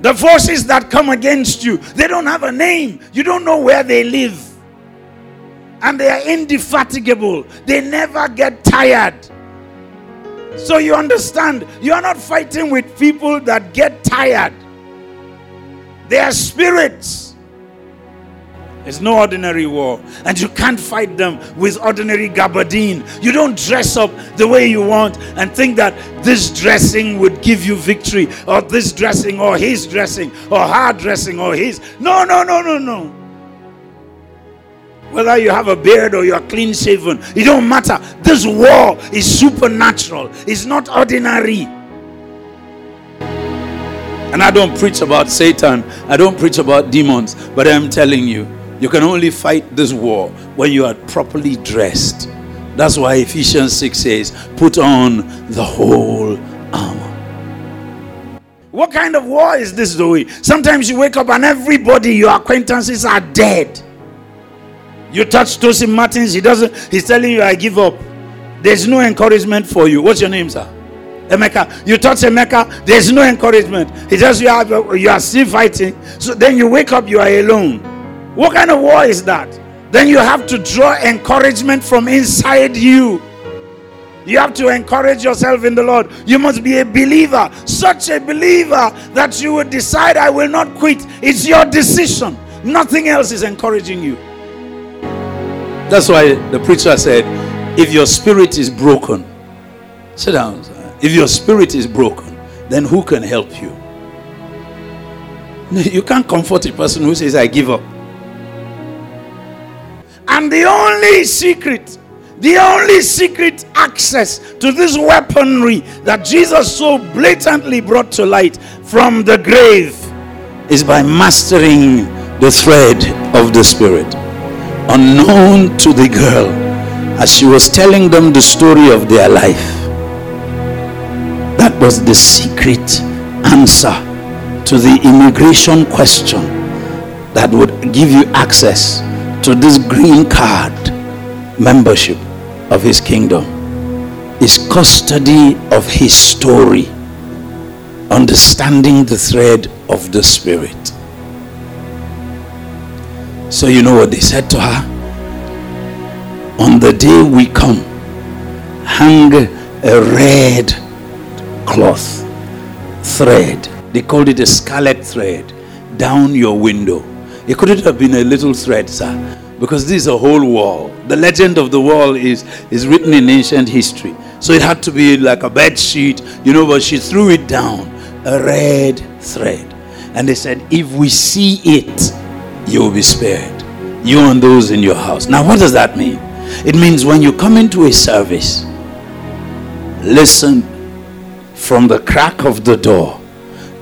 The forces that come against you, they don't have a name. You don't know where they live. And they are indefatigable. They never get tired. So you understand, you are not fighting with people that get tired. They are spirits. It's no ordinary war. And you can't fight them with ordinary gabardine. You don't dress up the way you want and think that this dressing would give you victory, or this dressing, or his dressing, or her dressing, or his. No, no, no, no, no. Whether you have a beard or you're clean shaven, it don't matter. This war is supernatural, it's not ordinary. And I don't preach about Satan, I don't preach about demons, but I'm telling you, you can only fight this war when you are properly dressed. That's why Ephesians 6 says, put on the whole armor. What kind of war is this, Zoe? Sometimes you wake up and everybody, your acquaintances are dead. You touch Tosin Martins, he doesn't, he's telling you, I give up. There's no encouragement for you. What's your name, sir? Emeka. You touch Emeka, there's no encouragement. He tells you, have you are still fighting. So then you wake up, you are alone. What kind of war is that? Then you have to draw encouragement from inside you. You have to encourage yourself in the Lord. You must be a believer, such a believer that you would decide, I will not quit. It's your decision. Nothing else is encouraging you. That's why the preacher said, if your spirit is broken, sit down. If your spirit is broken, then who can help you? You can't comfort a person who says, I give up. And the only secret, the only secret access to this weaponry that Jesus so blatantly brought to light from the grave is by mastering the thread of the Spirit. Unknown to the girl, as she was telling them the story of their life, that was the secret answer to the immigration question that would give you access to this green card membership of his kingdom is custody of his story understanding the thread of the spirit. So you know what they said to her? On the day we come hang a red cloth thread. They called it a scarlet thread down your window it couldn't have been a little thread, sir, because this is a whole wall. The legend of the wall is, is written in ancient history. So it had to be like a bed sheet, you know, but she threw it down, a red thread. And they said, if we see it, you will be spared. You and those in your house. Now, what does that mean? It means when you come into a service, listen from the crack of the door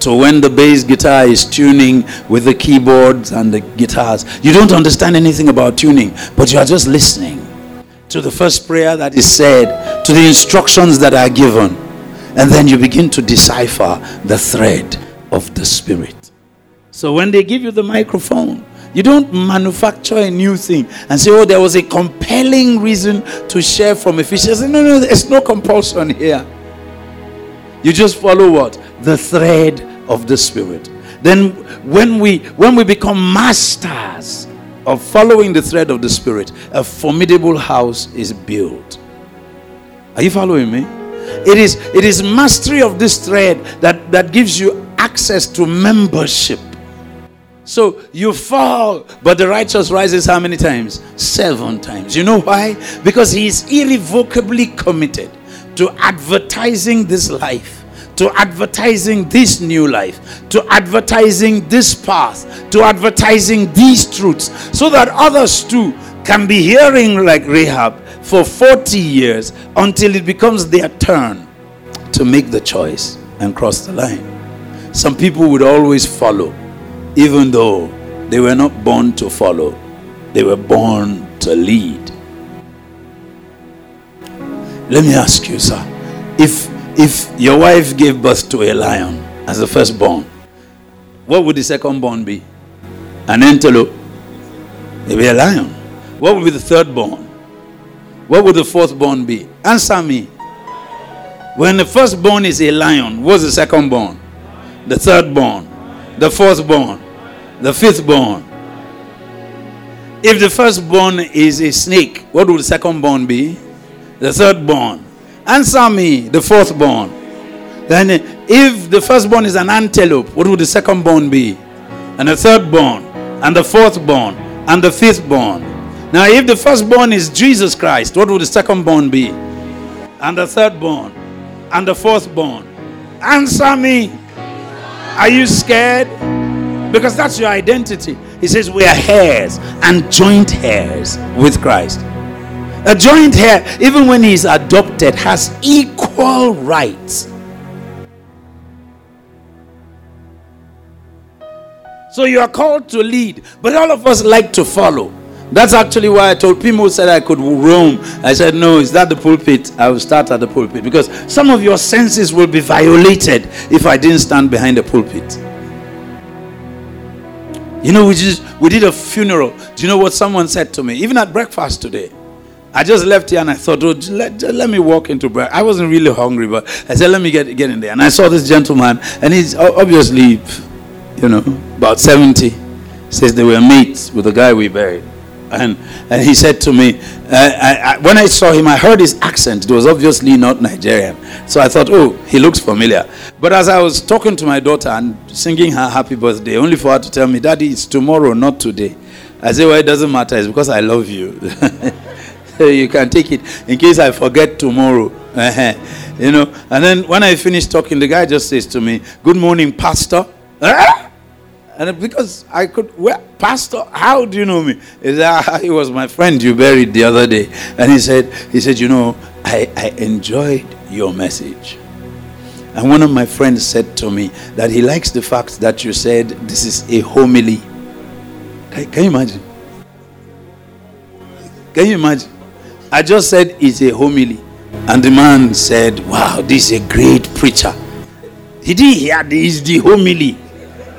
so when the bass guitar is tuning with the keyboards and the guitars, you don't understand anything about tuning, but you are just listening to the first prayer that is said, to the instructions that are given, and then you begin to decipher the thread of the Spirit. So when they give you the microphone, you don't manufacture a new thing and say, oh, there was a compelling reason to share from Ephesians. No, no, there's no compulsion here. You just follow what? The thread of the spirit then when we when we become masters of following the thread of the spirit a formidable house is built are you following me it is it is mastery of this thread that that gives you access to membership so you fall, but the righteous rises how many times? Seven times. You know why? Because he is irrevocably committed to advertising this life to advertising this new life, to advertising this path, to advertising these truths, so that others too can be hearing like Rahab for 40 years until it becomes their turn to make the choice and cross the line. Some people would always follow, even though they were not born to follow, they were born to lead. Let me ask you, sir, if if your wife gave birth to a lion as the firstborn, what would the secondborn be? An antelope. Maybe a lion. What would be the thirdborn? What would the fourthborn be? Answer me. When the firstborn is a lion, what's the secondborn? The thirdborn, the fourthborn, the fifthborn. If the firstborn is a snake, what would the secondborn be? The thirdborn, Answer me, the fourth born. Then, if the firstborn is an antelope, what would the second born be? And the third born, and the fourth born, and the fifth born. Now, if the firstborn is Jesus Christ, what would the second born be? And the third born, and the fourth born. Answer me. Are you scared? Because that's your identity. He says we are heirs and joint heirs with Christ. A joint heir, even when he is adopted, has equal rights. So you are called to lead, but all of us like to follow. That's actually why I told people said I could roam. I said, no, is that the pulpit? I will start at the pulpit because some of your senses will be violated if I didn't stand behind the pulpit. You know, we just we did a funeral. Do you know what someone said to me? Even at breakfast today. I just left here and I thought, oh, let, let me walk into bread. I wasn't really hungry, but I said, let me get, get in there. And I saw this gentleman, and he's obviously, you know, about 70. Says they were mates with the guy we buried. And, and he said to me, uh, I, I, when I saw him, I heard his accent. It was obviously not Nigerian. So I thought, oh, he looks familiar. But as I was talking to my daughter and singing her happy birthday, only for her to tell me, Daddy, it's tomorrow, not today. I said, well, it doesn't matter. It's because I love you. you can take it in case I forget tomorrow. Uh-huh. you know, and then when I finish talking, the guy just says to me, Good morning, Pastor. Ah! And because I could, well, Pastor, how do you know me? He, said, ah, he was my friend you buried the other day. And he said, he said, you know, I, I enjoyed your message. And one of my friends said to me that he likes the fact that you said this is a homily. Can, can you imagine? Can you imagine? I just said it's a homily. And the man said, Wow, this is a great preacher. He didn't hear this, the homily.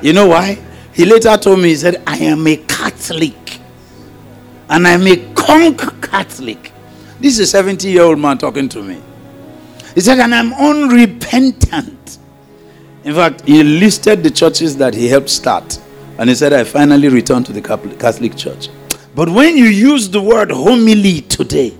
You know why? He later told me, he said, I am a Catholic. And I'm a conk Catholic. This is a 70 year old man talking to me. He said, and I'm unrepentant. In fact, he listed the churches that he helped start. And he said, I finally returned to the Catholic Church. But when you use the word homily today,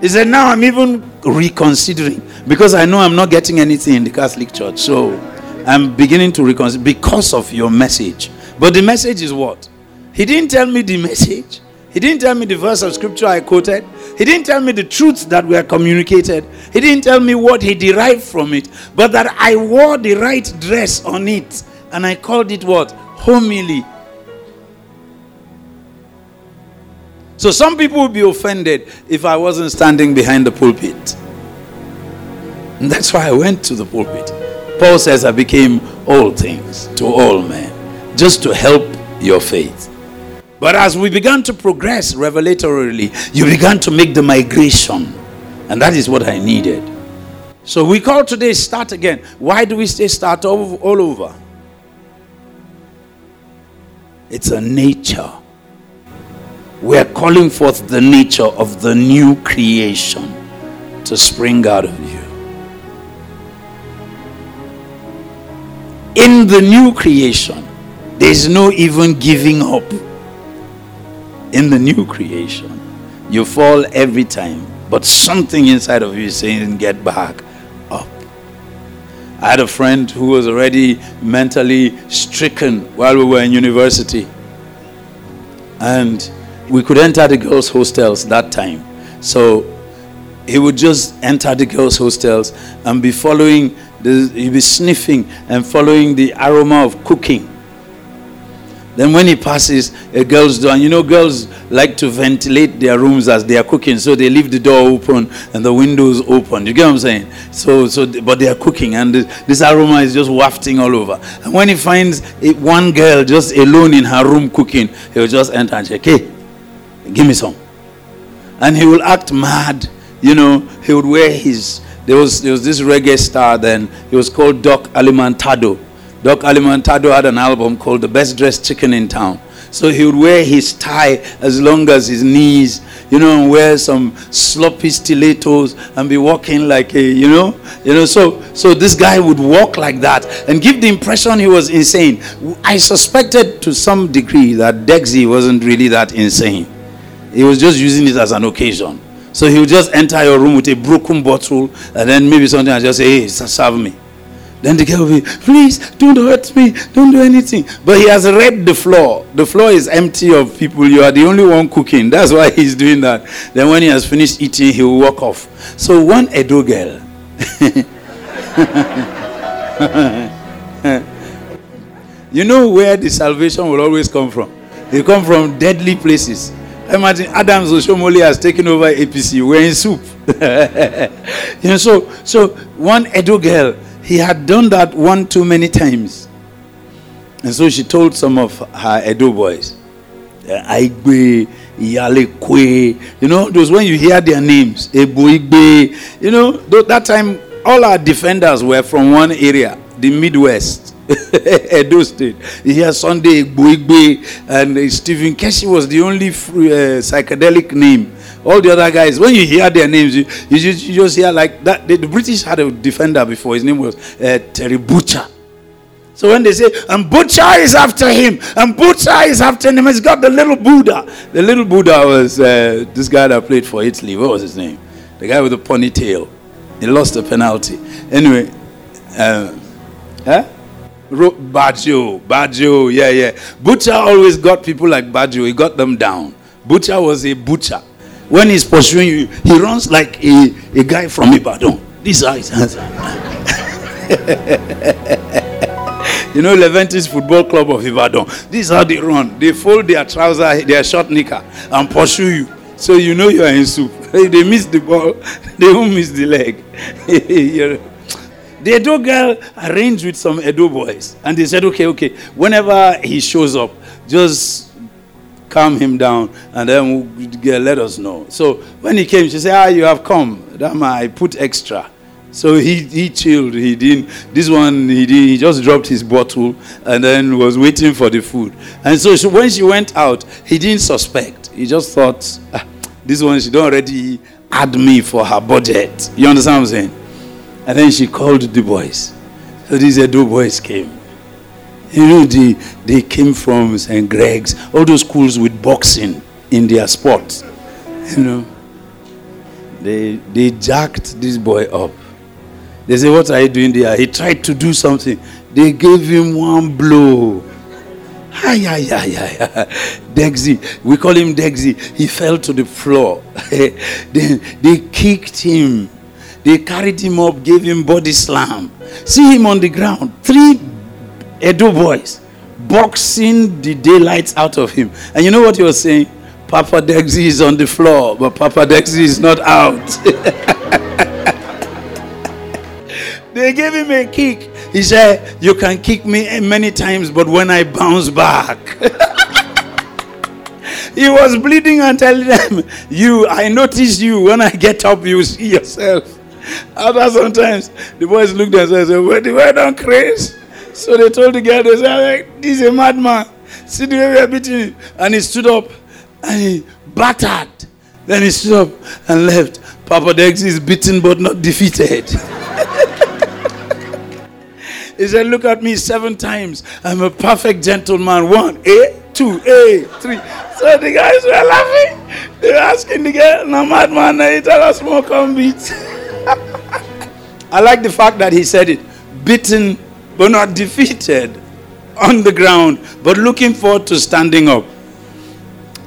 he said, Now I'm even reconsidering because I know I'm not getting anything in the Catholic Church. So I'm beginning to reconsider because of your message. But the message is what? He didn't tell me the message. He didn't tell me the verse of scripture I quoted. He didn't tell me the truths that were communicated. He didn't tell me what he derived from it, but that I wore the right dress on it. And I called it what? Homily. So some people would be offended if I wasn't standing behind the pulpit. And that's why I went to the pulpit. Paul says, I became all things to all men, just to help your faith. But as we began to progress revelatorily, you began to make the migration. And that is what I needed. So we call today start again. Why do we say start all, all over? It's a nature. We're calling forth the nature of the new creation to spring out of you. In the new creation, there's no even giving up. In the new creation, you fall every time, but something inside of you is saying, Get back up. I had a friend who was already mentally stricken while we were in university. And we could enter the girls' hostels that time. So he would just enter the girls' hostels and be following, the, he'd be sniffing and following the aroma of cooking. Then when he passes a girl's door, and you know girls like to ventilate their rooms as they are cooking, so they leave the door open and the windows open. You get what I'm saying? So, so but they are cooking, and this aroma is just wafting all over. And when he finds one girl just alone in her room cooking, he'll just enter and say, "Hey, give me some," and he will act mad. You know, he would wear his. There was there was this reggae star then. He was called Doc Alimantado. Doc Alimantado had an album called The Best Dressed Chicken in Town. So he would wear his tie as long as his knees, you know, and wear some sloppy stilettos and be walking like a, you know, you know. So, so this guy would walk like that and give the impression he was insane. I suspected to some degree that Dexy wasn't really that insane. He was just using it as an occasion. So he would just enter your room with a broken bottle and then maybe something and just say, "Hey, serve me." Then the girl will be, please don't hurt me, don't do anything. But he has read the floor. The floor is empty of people. You are the only one cooking. That's why he's doing that. Then when he has finished eating, he will walk off. So one Edo girl. you know where the salvation will always come from? They come from deadly places. Imagine Adams Oshiomhole has taken over APC. We're in soup. you know, so so one Edo girl he had done that one too many times. And so she told some of her Edo boys, eh, Aigbe, Iyalekwe, you know, those when you hear their names, Eboigbe, you know, that time all our defenders were from one area, the Midwest. Edo State. You hear Sunday Eboigbe and Stephen Keshi was the only free, uh, psychedelic name all the other guys, when you hear their names, you, you, just, you just hear like that. The, the, British had a defender before. His name was uh, Terry Butcher. So when they say, and Butcher is after him, and Butcher is after him, he's got the little Buddha. The little Buddha was uh, this guy that played for Italy. What was his name? The guy with the ponytail. He lost the penalty. Anyway, uh, huh? Ro- Baggio, yeah, yeah. Butcher always got people like Baggio. He got them down. Butcher was a butcher. When he's pursuing you, he runs like a, a guy from Ibadan. His hands You know, Leventis Football Club of Ibadan. This is how they run. They fold their trouser, their short knicker, and pursue you. So you know you are in soup. they miss the ball, they won't miss the leg. The Edo girl arranged with some Edo boys, and they said, okay, okay, whenever he shows up, just calm him down, and then we'll let us know. So when he came, she said, ah, you have come. Dama, I put extra. So he, he chilled. He didn't. This one he did. He just dropped his bottle and then was waiting for the food. And so she, when she went out, he didn't suspect. He just thought, ah, this one she don't already add me for her budget. You understand what I'm saying? And then she called the boys. So these Edo boys came. You know, they, they came from St. Greg's, all those schools with boxing in their sports. You know, they, they jacked this boy up. They say, What are you doing there? He tried to do something. They gave him one blow. Hi, hi, hi, hi. Dexy, we call him Dexy. He fell to the floor. then they kicked him. They carried him up, gave him body slam. See him on the ground. Three Edo boys boxing the daylights out of him. And you know what he was saying? Papa Dexy is on the floor, but Papa Dexy is not out. They gave him a kick. He said, You can kick me many times, but when I bounce back. he was bleeding and telling them, You, I notice you. When I get up, you see yourself. After sometimes, the boys looked at us and said, Well, the word on craze. So they told the girl, they said, This is a madman. See the way we are beating him. And he stood up and he battered. Then he stood up and left. Papa Dex is beaten but not defeated. He said, Look at me seven times. I'm a perfect gentleman. One, A, two, A, three. So the guys were laughing. They were asking the girl, No madman, he tell us more come beat. I like the fact that he said it. Beaten but not defeated on the ground, but looking forward to standing up.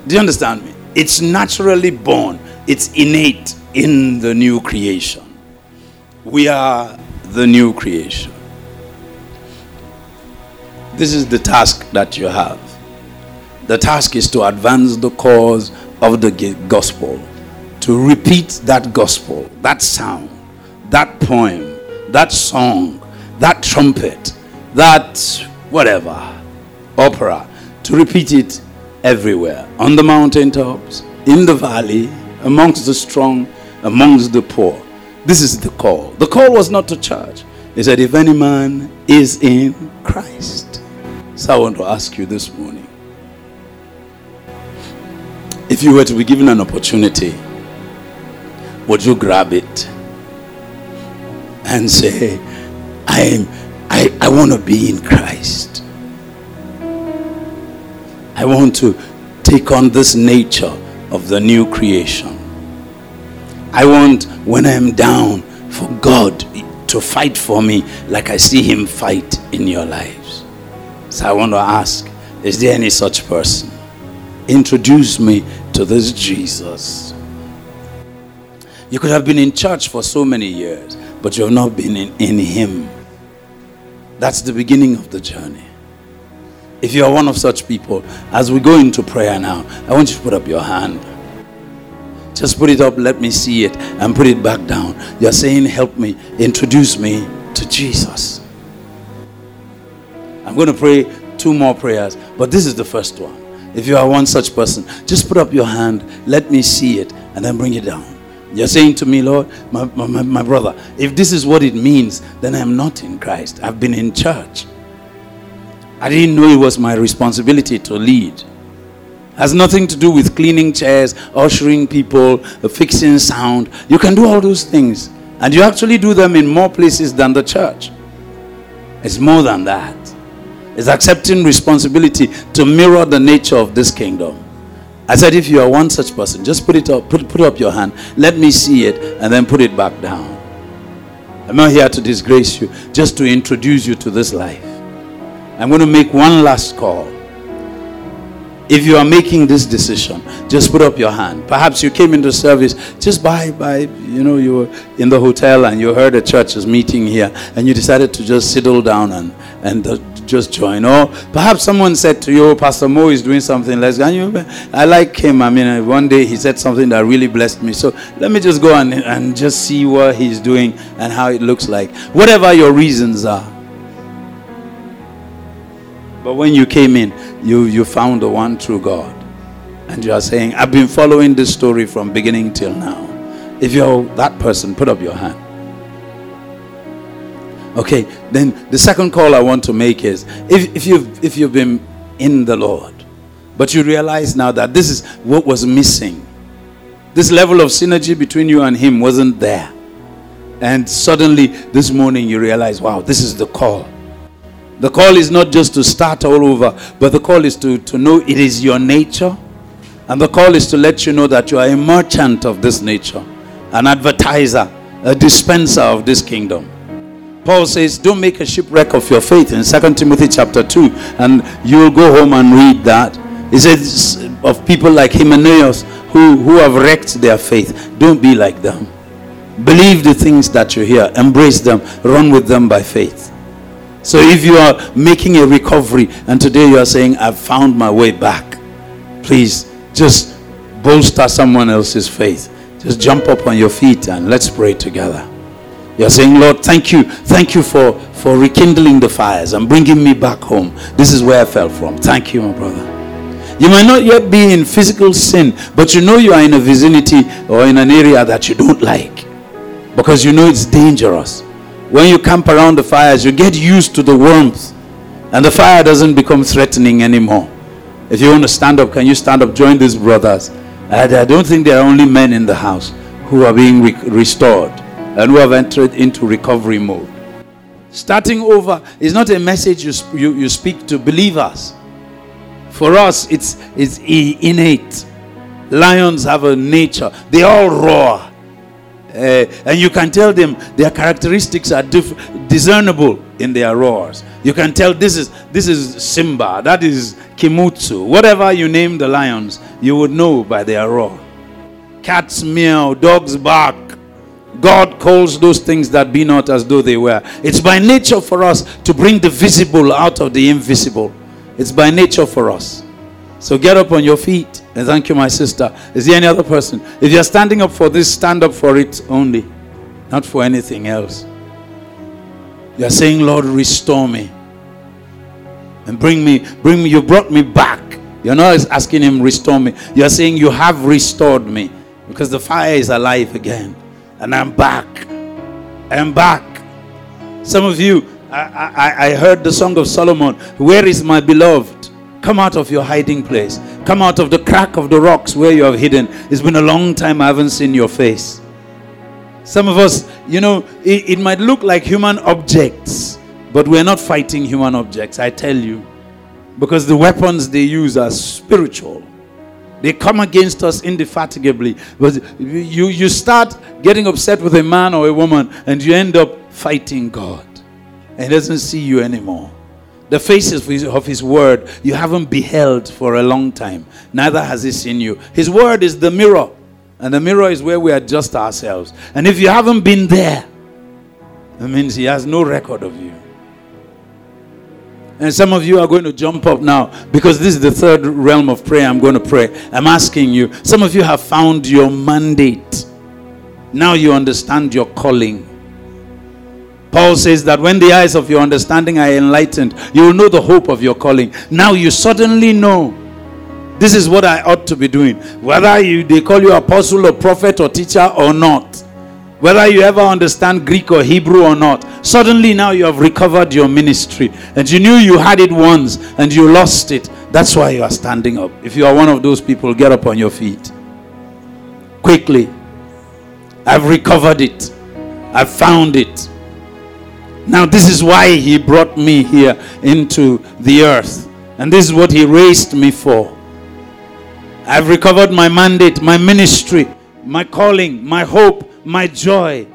Do you understand me? It's naturally born, it's innate in the new creation. We are the new creation. This is the task that you have. The task is to advance the cause of the gospel, to repeat that gospel, that sound, that poem, that song, that trumpet, that whatever, opera, to repeat it everywhere on the mountaintops, in the valley, amongst the strong, amongst the poor. This is the call. The call was not to church. He said, If any man is in Christ, so I want to ask you this morning if you were to be given an opportunity, would you grab it and say, I am I, I want to be in Christ. I want to take on this nature of the new creation. I want, when I am down, for God to fight for me like I see Him fight in your lives. So I want to ask is there any such person? Introduce me to this Jesus. You could have been in church for so many years, but you have not been in, in Him. That's the beginning of the journey. If you are one of such people, as we go into prayer now, I want you to put up your hand. Just put it up, let me see it, and put it back down. You're saying, Help me, introduce me to Jesus. I'm going to pray two more prayers, but this is the first one. If you are one such person, just put up your hand, let me see it, and then bring it down. You're saying to me, Lord, my, my, my brother, if this is what it means, then I'm not in Christ. I've been in church. I didn't know it was my responsibility to lead. Has nothing to do with cleaning chairs, ushering people, fixing sound. You can do all those things. And you actually do them in more places than the church. It's more than that, it's accepting responsibility to mirror the nature of this kingdom. I said, if you are one such person, just put it up, put, put up your hand, let me see it, and then put it back down. I'm not here to disgrace you, just to introduce you to this life. I'm going to make one last call. If you are making this decision, just put up your hand. Perhaps you came into service just by by you know you were in the hotel and you heard a church is meeting here and you decided to just settle down and and just join. Or perhaps someone said to you, Pastor Mo is doing something. Let's go. You, I like him. I mean, one day he said something that really blessed me. So let me just go and, and just see what he's doing and how it looks like. Whatever your reasons are. But when you came in, you, you found the one true God. And you are saying, I've been following this story from beginning till now. If you're that person, put up your hand. Okay, then the second call I want to make is if, if, you've, if you've been in the Lord, but you realize now that this is what was missing, this level of synergy between you and Him wasn't there. And suddenly this morning you realize, wow, this is the call. The call is not just to start all over, but the call is to, to know it is your nature. And the call is to let you know that you are a merchant of this nature, an advertiser, a dispenser of this kingdom. Paul says, Don't make a shipwreck of your faith in 2 Timothy chapter 2. And you'll go home and read that. He says, Of people like Hymenaeus who, who have wrecked their faith. Don't be like them. Believe the things that you hear, embrace them, run with them by faith. So if you are making a recovery and today you are saying, I've found my way back, please just bolster someone else's faith. Just jump up on your feet and let's pray together. You're saying, Lord, thank you. Thank you for, for rekindling the fires and bringing me back home. This is where I fell from. Thank you, my brother. You might not yet be in physical sin, but you know you are in a vicinity or in an area that you don't like because you know it's dangerous. When you camp around the fires, you get used to the warmth and the fire doesn't become threatening anymore. If you want to stand up, can you stand up? Join these brothers. I don't think there are only men in the house who are being re- restored and who have entered into recovery mode. Starting over is not a message you, you, you speak to believers. For us, it's, it's innate. Lions have a nature, they all roar. Uh, and you can tell them their characteristics are diff- discernible in their roars. You can tell this is this is Simba, that is Kimutsu. Whatever you name the lions, you would know by their roar. Cats meow, dogs bark, God calls those things that be not as though they were. It's by nature for us to bring the visible out of the invisible. It's by nature for us. So get up on your feet and thank you, my sister. Is there any other person? If you're standing up for this, stand up for it only, not for anything else. You're saying, Lord, restore me and bring me, bring me. You brought me back. You're not asking Him, restore me. You're saying, You have restored me because the fire is alive again and I'm back. I'm back. Some of you, I, I, I heard the song of Solomon Where is my beloved? Come out of your hiding place. Come out of the crack of the rocks where you have hidden. It's been a long time I haven't seen your face. Some of us, you know, it, it might look like human objects, but we're not fighting human objects, I tell you. Because the weapons they use are spiritual. They come against us indefatigably. But you, you start getting upset with a man or a woman and you end up fighting God. And He doesn't see you anymore. The faces of his, of his word you haven't beheld for a long time. Neither has He seen you. His word is the mirror. And the mirror is where we adjust ourselves. And if you haven't been there, that means He has no record of you. And some of you are going to jump up now because this is the third realm of prayer I'm going to pray. I'm asking you. Some of you have found your mandate. Now you understand your calling. Paul says that when the eyes of your understanding are enlightened, you will know the hope of your calling. Now you suddenly know this is what I ought to be doing. Whether you, they call you apostle or prophet or teacher or not whether you ever understand Greek or Hebrew or not, suddenly now you have recovered your ministry and you knew you had it once and you lost it. That's why you are standing up. If you are one of those people, get up on your feet. Quickly. I've recovered it, I've found it. Now, this is why He brought me here into the earth, and this is what He raised me for. I've recovered my mandate, my ministry, my calling, my hope, my joy.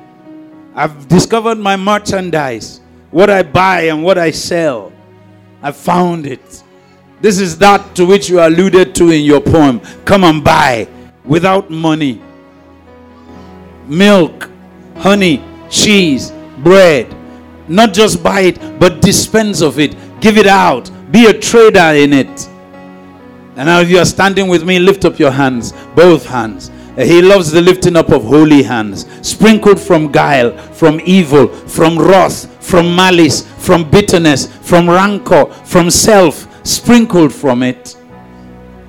I've discovered my merchandise, what I buy and what I sell. I found it. This is that to which you alluded to in your poem. Come and buy without money. Milk, honey, cheese, bread. Not just buy it, but dispense of it. Give it out. Be a trader in it. And now, if you are standing with me, lift up your hands, both hands. Uh, he loves the lifting up of holy hands, sprinkled from guile, from evil, from wrath, from malice, from bitterness, from rancor, from self, sprinkled from it,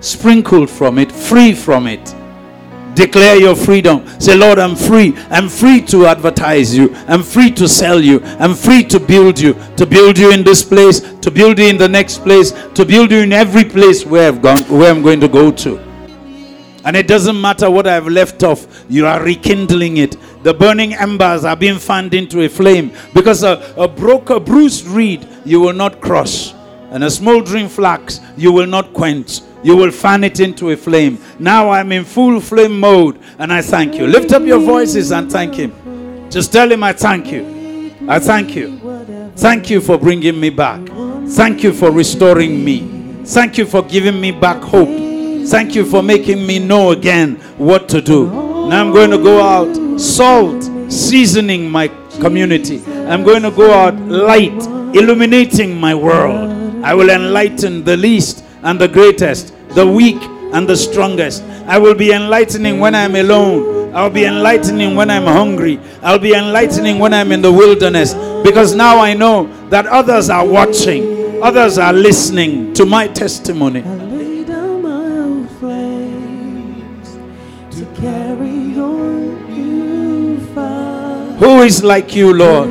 sprinkled from it, free from it. Declare your freedom. Say, Lord, I'm free. I'm free to advertise you. I'm free to sell you. I'm free to build you. To build you in this place, to build you in the next place, to build you in every place where I've gone, where I'm going to go to. And it doesn't matter what I've left off, you are rekindling it. The burning embers are being fanned into a flame because a, a broke, a bruised reed you will not cross, and a smoldering flax you will not quench you will fan it into a flame. Now I'm in full flame mode and I thank you. Lift up your voices and thank Him. Just tell Him, I thank you. I thank you. Thank you for bringing me back. Thank you for restoring me. Thank you for giving me back hope. Thank you for making me know again what to do. Now I'm going to go out, salt, seasoning my community. I'm going to go out, light, illuminating my world. I will enlighten the least and the greatest, the weak and the strongest. I will be enlightening when I'm alone. I'll be enlightening when I'm hungry. I'll be enlightening when I'm in the wilderness. Because now I know that others are watching, others are listening to my testimony. Who is like you, Lord?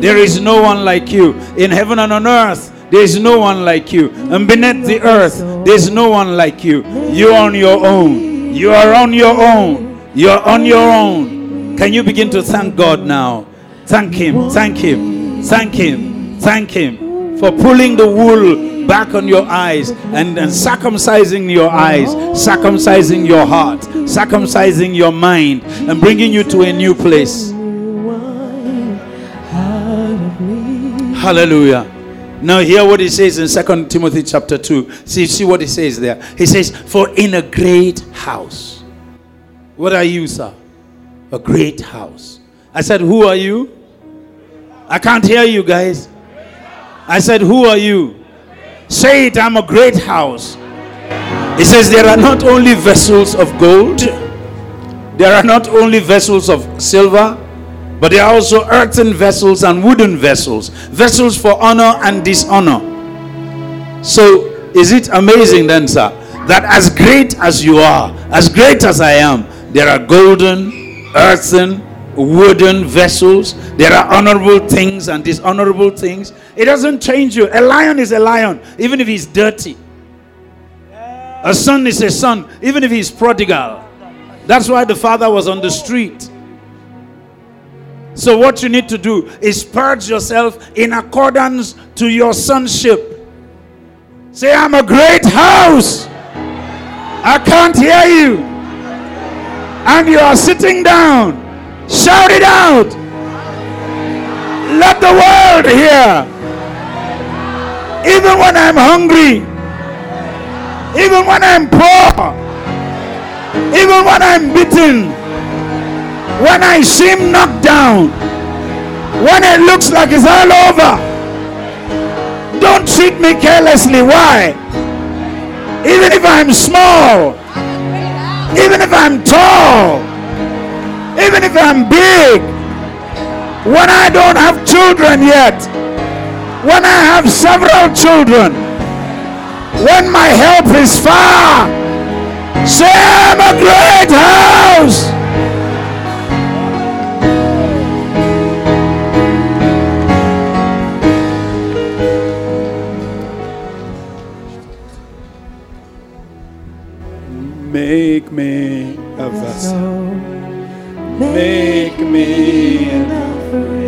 There is no one like you in heaven and on earth. There's no one like you. And beneath the earth, there's no one like you. You're on your own. You are on your own. You're on your own. Can you begin to thank God now? Thank Him. Thank Him. Thank Him. Thank Him for pulling the wool back on your eyes and, and circumcising your eyes, circumcising your heart, circumcising your mind, and bringing you to a new place. Hallelujah. Now hear what he says in Second Timothy chapter 2. See, see what he says there. He says, For in a great house. What are you, sir? A great house. I said, Who are you? I can't hear you guys. I said, Who are you? Say it, I'm a great house. He says, There are not only vessels of gold, there are not only vessels of silver, but there are also earthen vessels and wooden vessels, vessels for honor and dishonor. So, is it amazing then, sir, that as great as you are, as great as I am, there are golden, earthen, wooden vessels. There are honorable things and dishonorable things. It doesn't change you. A lion is a lion, even if he's dirty. A son is a son, even if he's prodigal. That's why the father was on the street. So, what you need to do is purge yourself in accordance to your sonship. Say, I'm a great house. I can't hear you. And you are sitting down. Shout it out. Let the world hear. Even when I'm hungry, even when I'm poor, even when I'm beaten when I seem knocked down, when it looks like it's all over, don't treat me carelessly. Why? Even if I'm small, even if I'm tall, even if I'm big, when I don't have children yet, when I have several children, when my help is far, say I'm a great house. Make me a vessel. Make me an offering.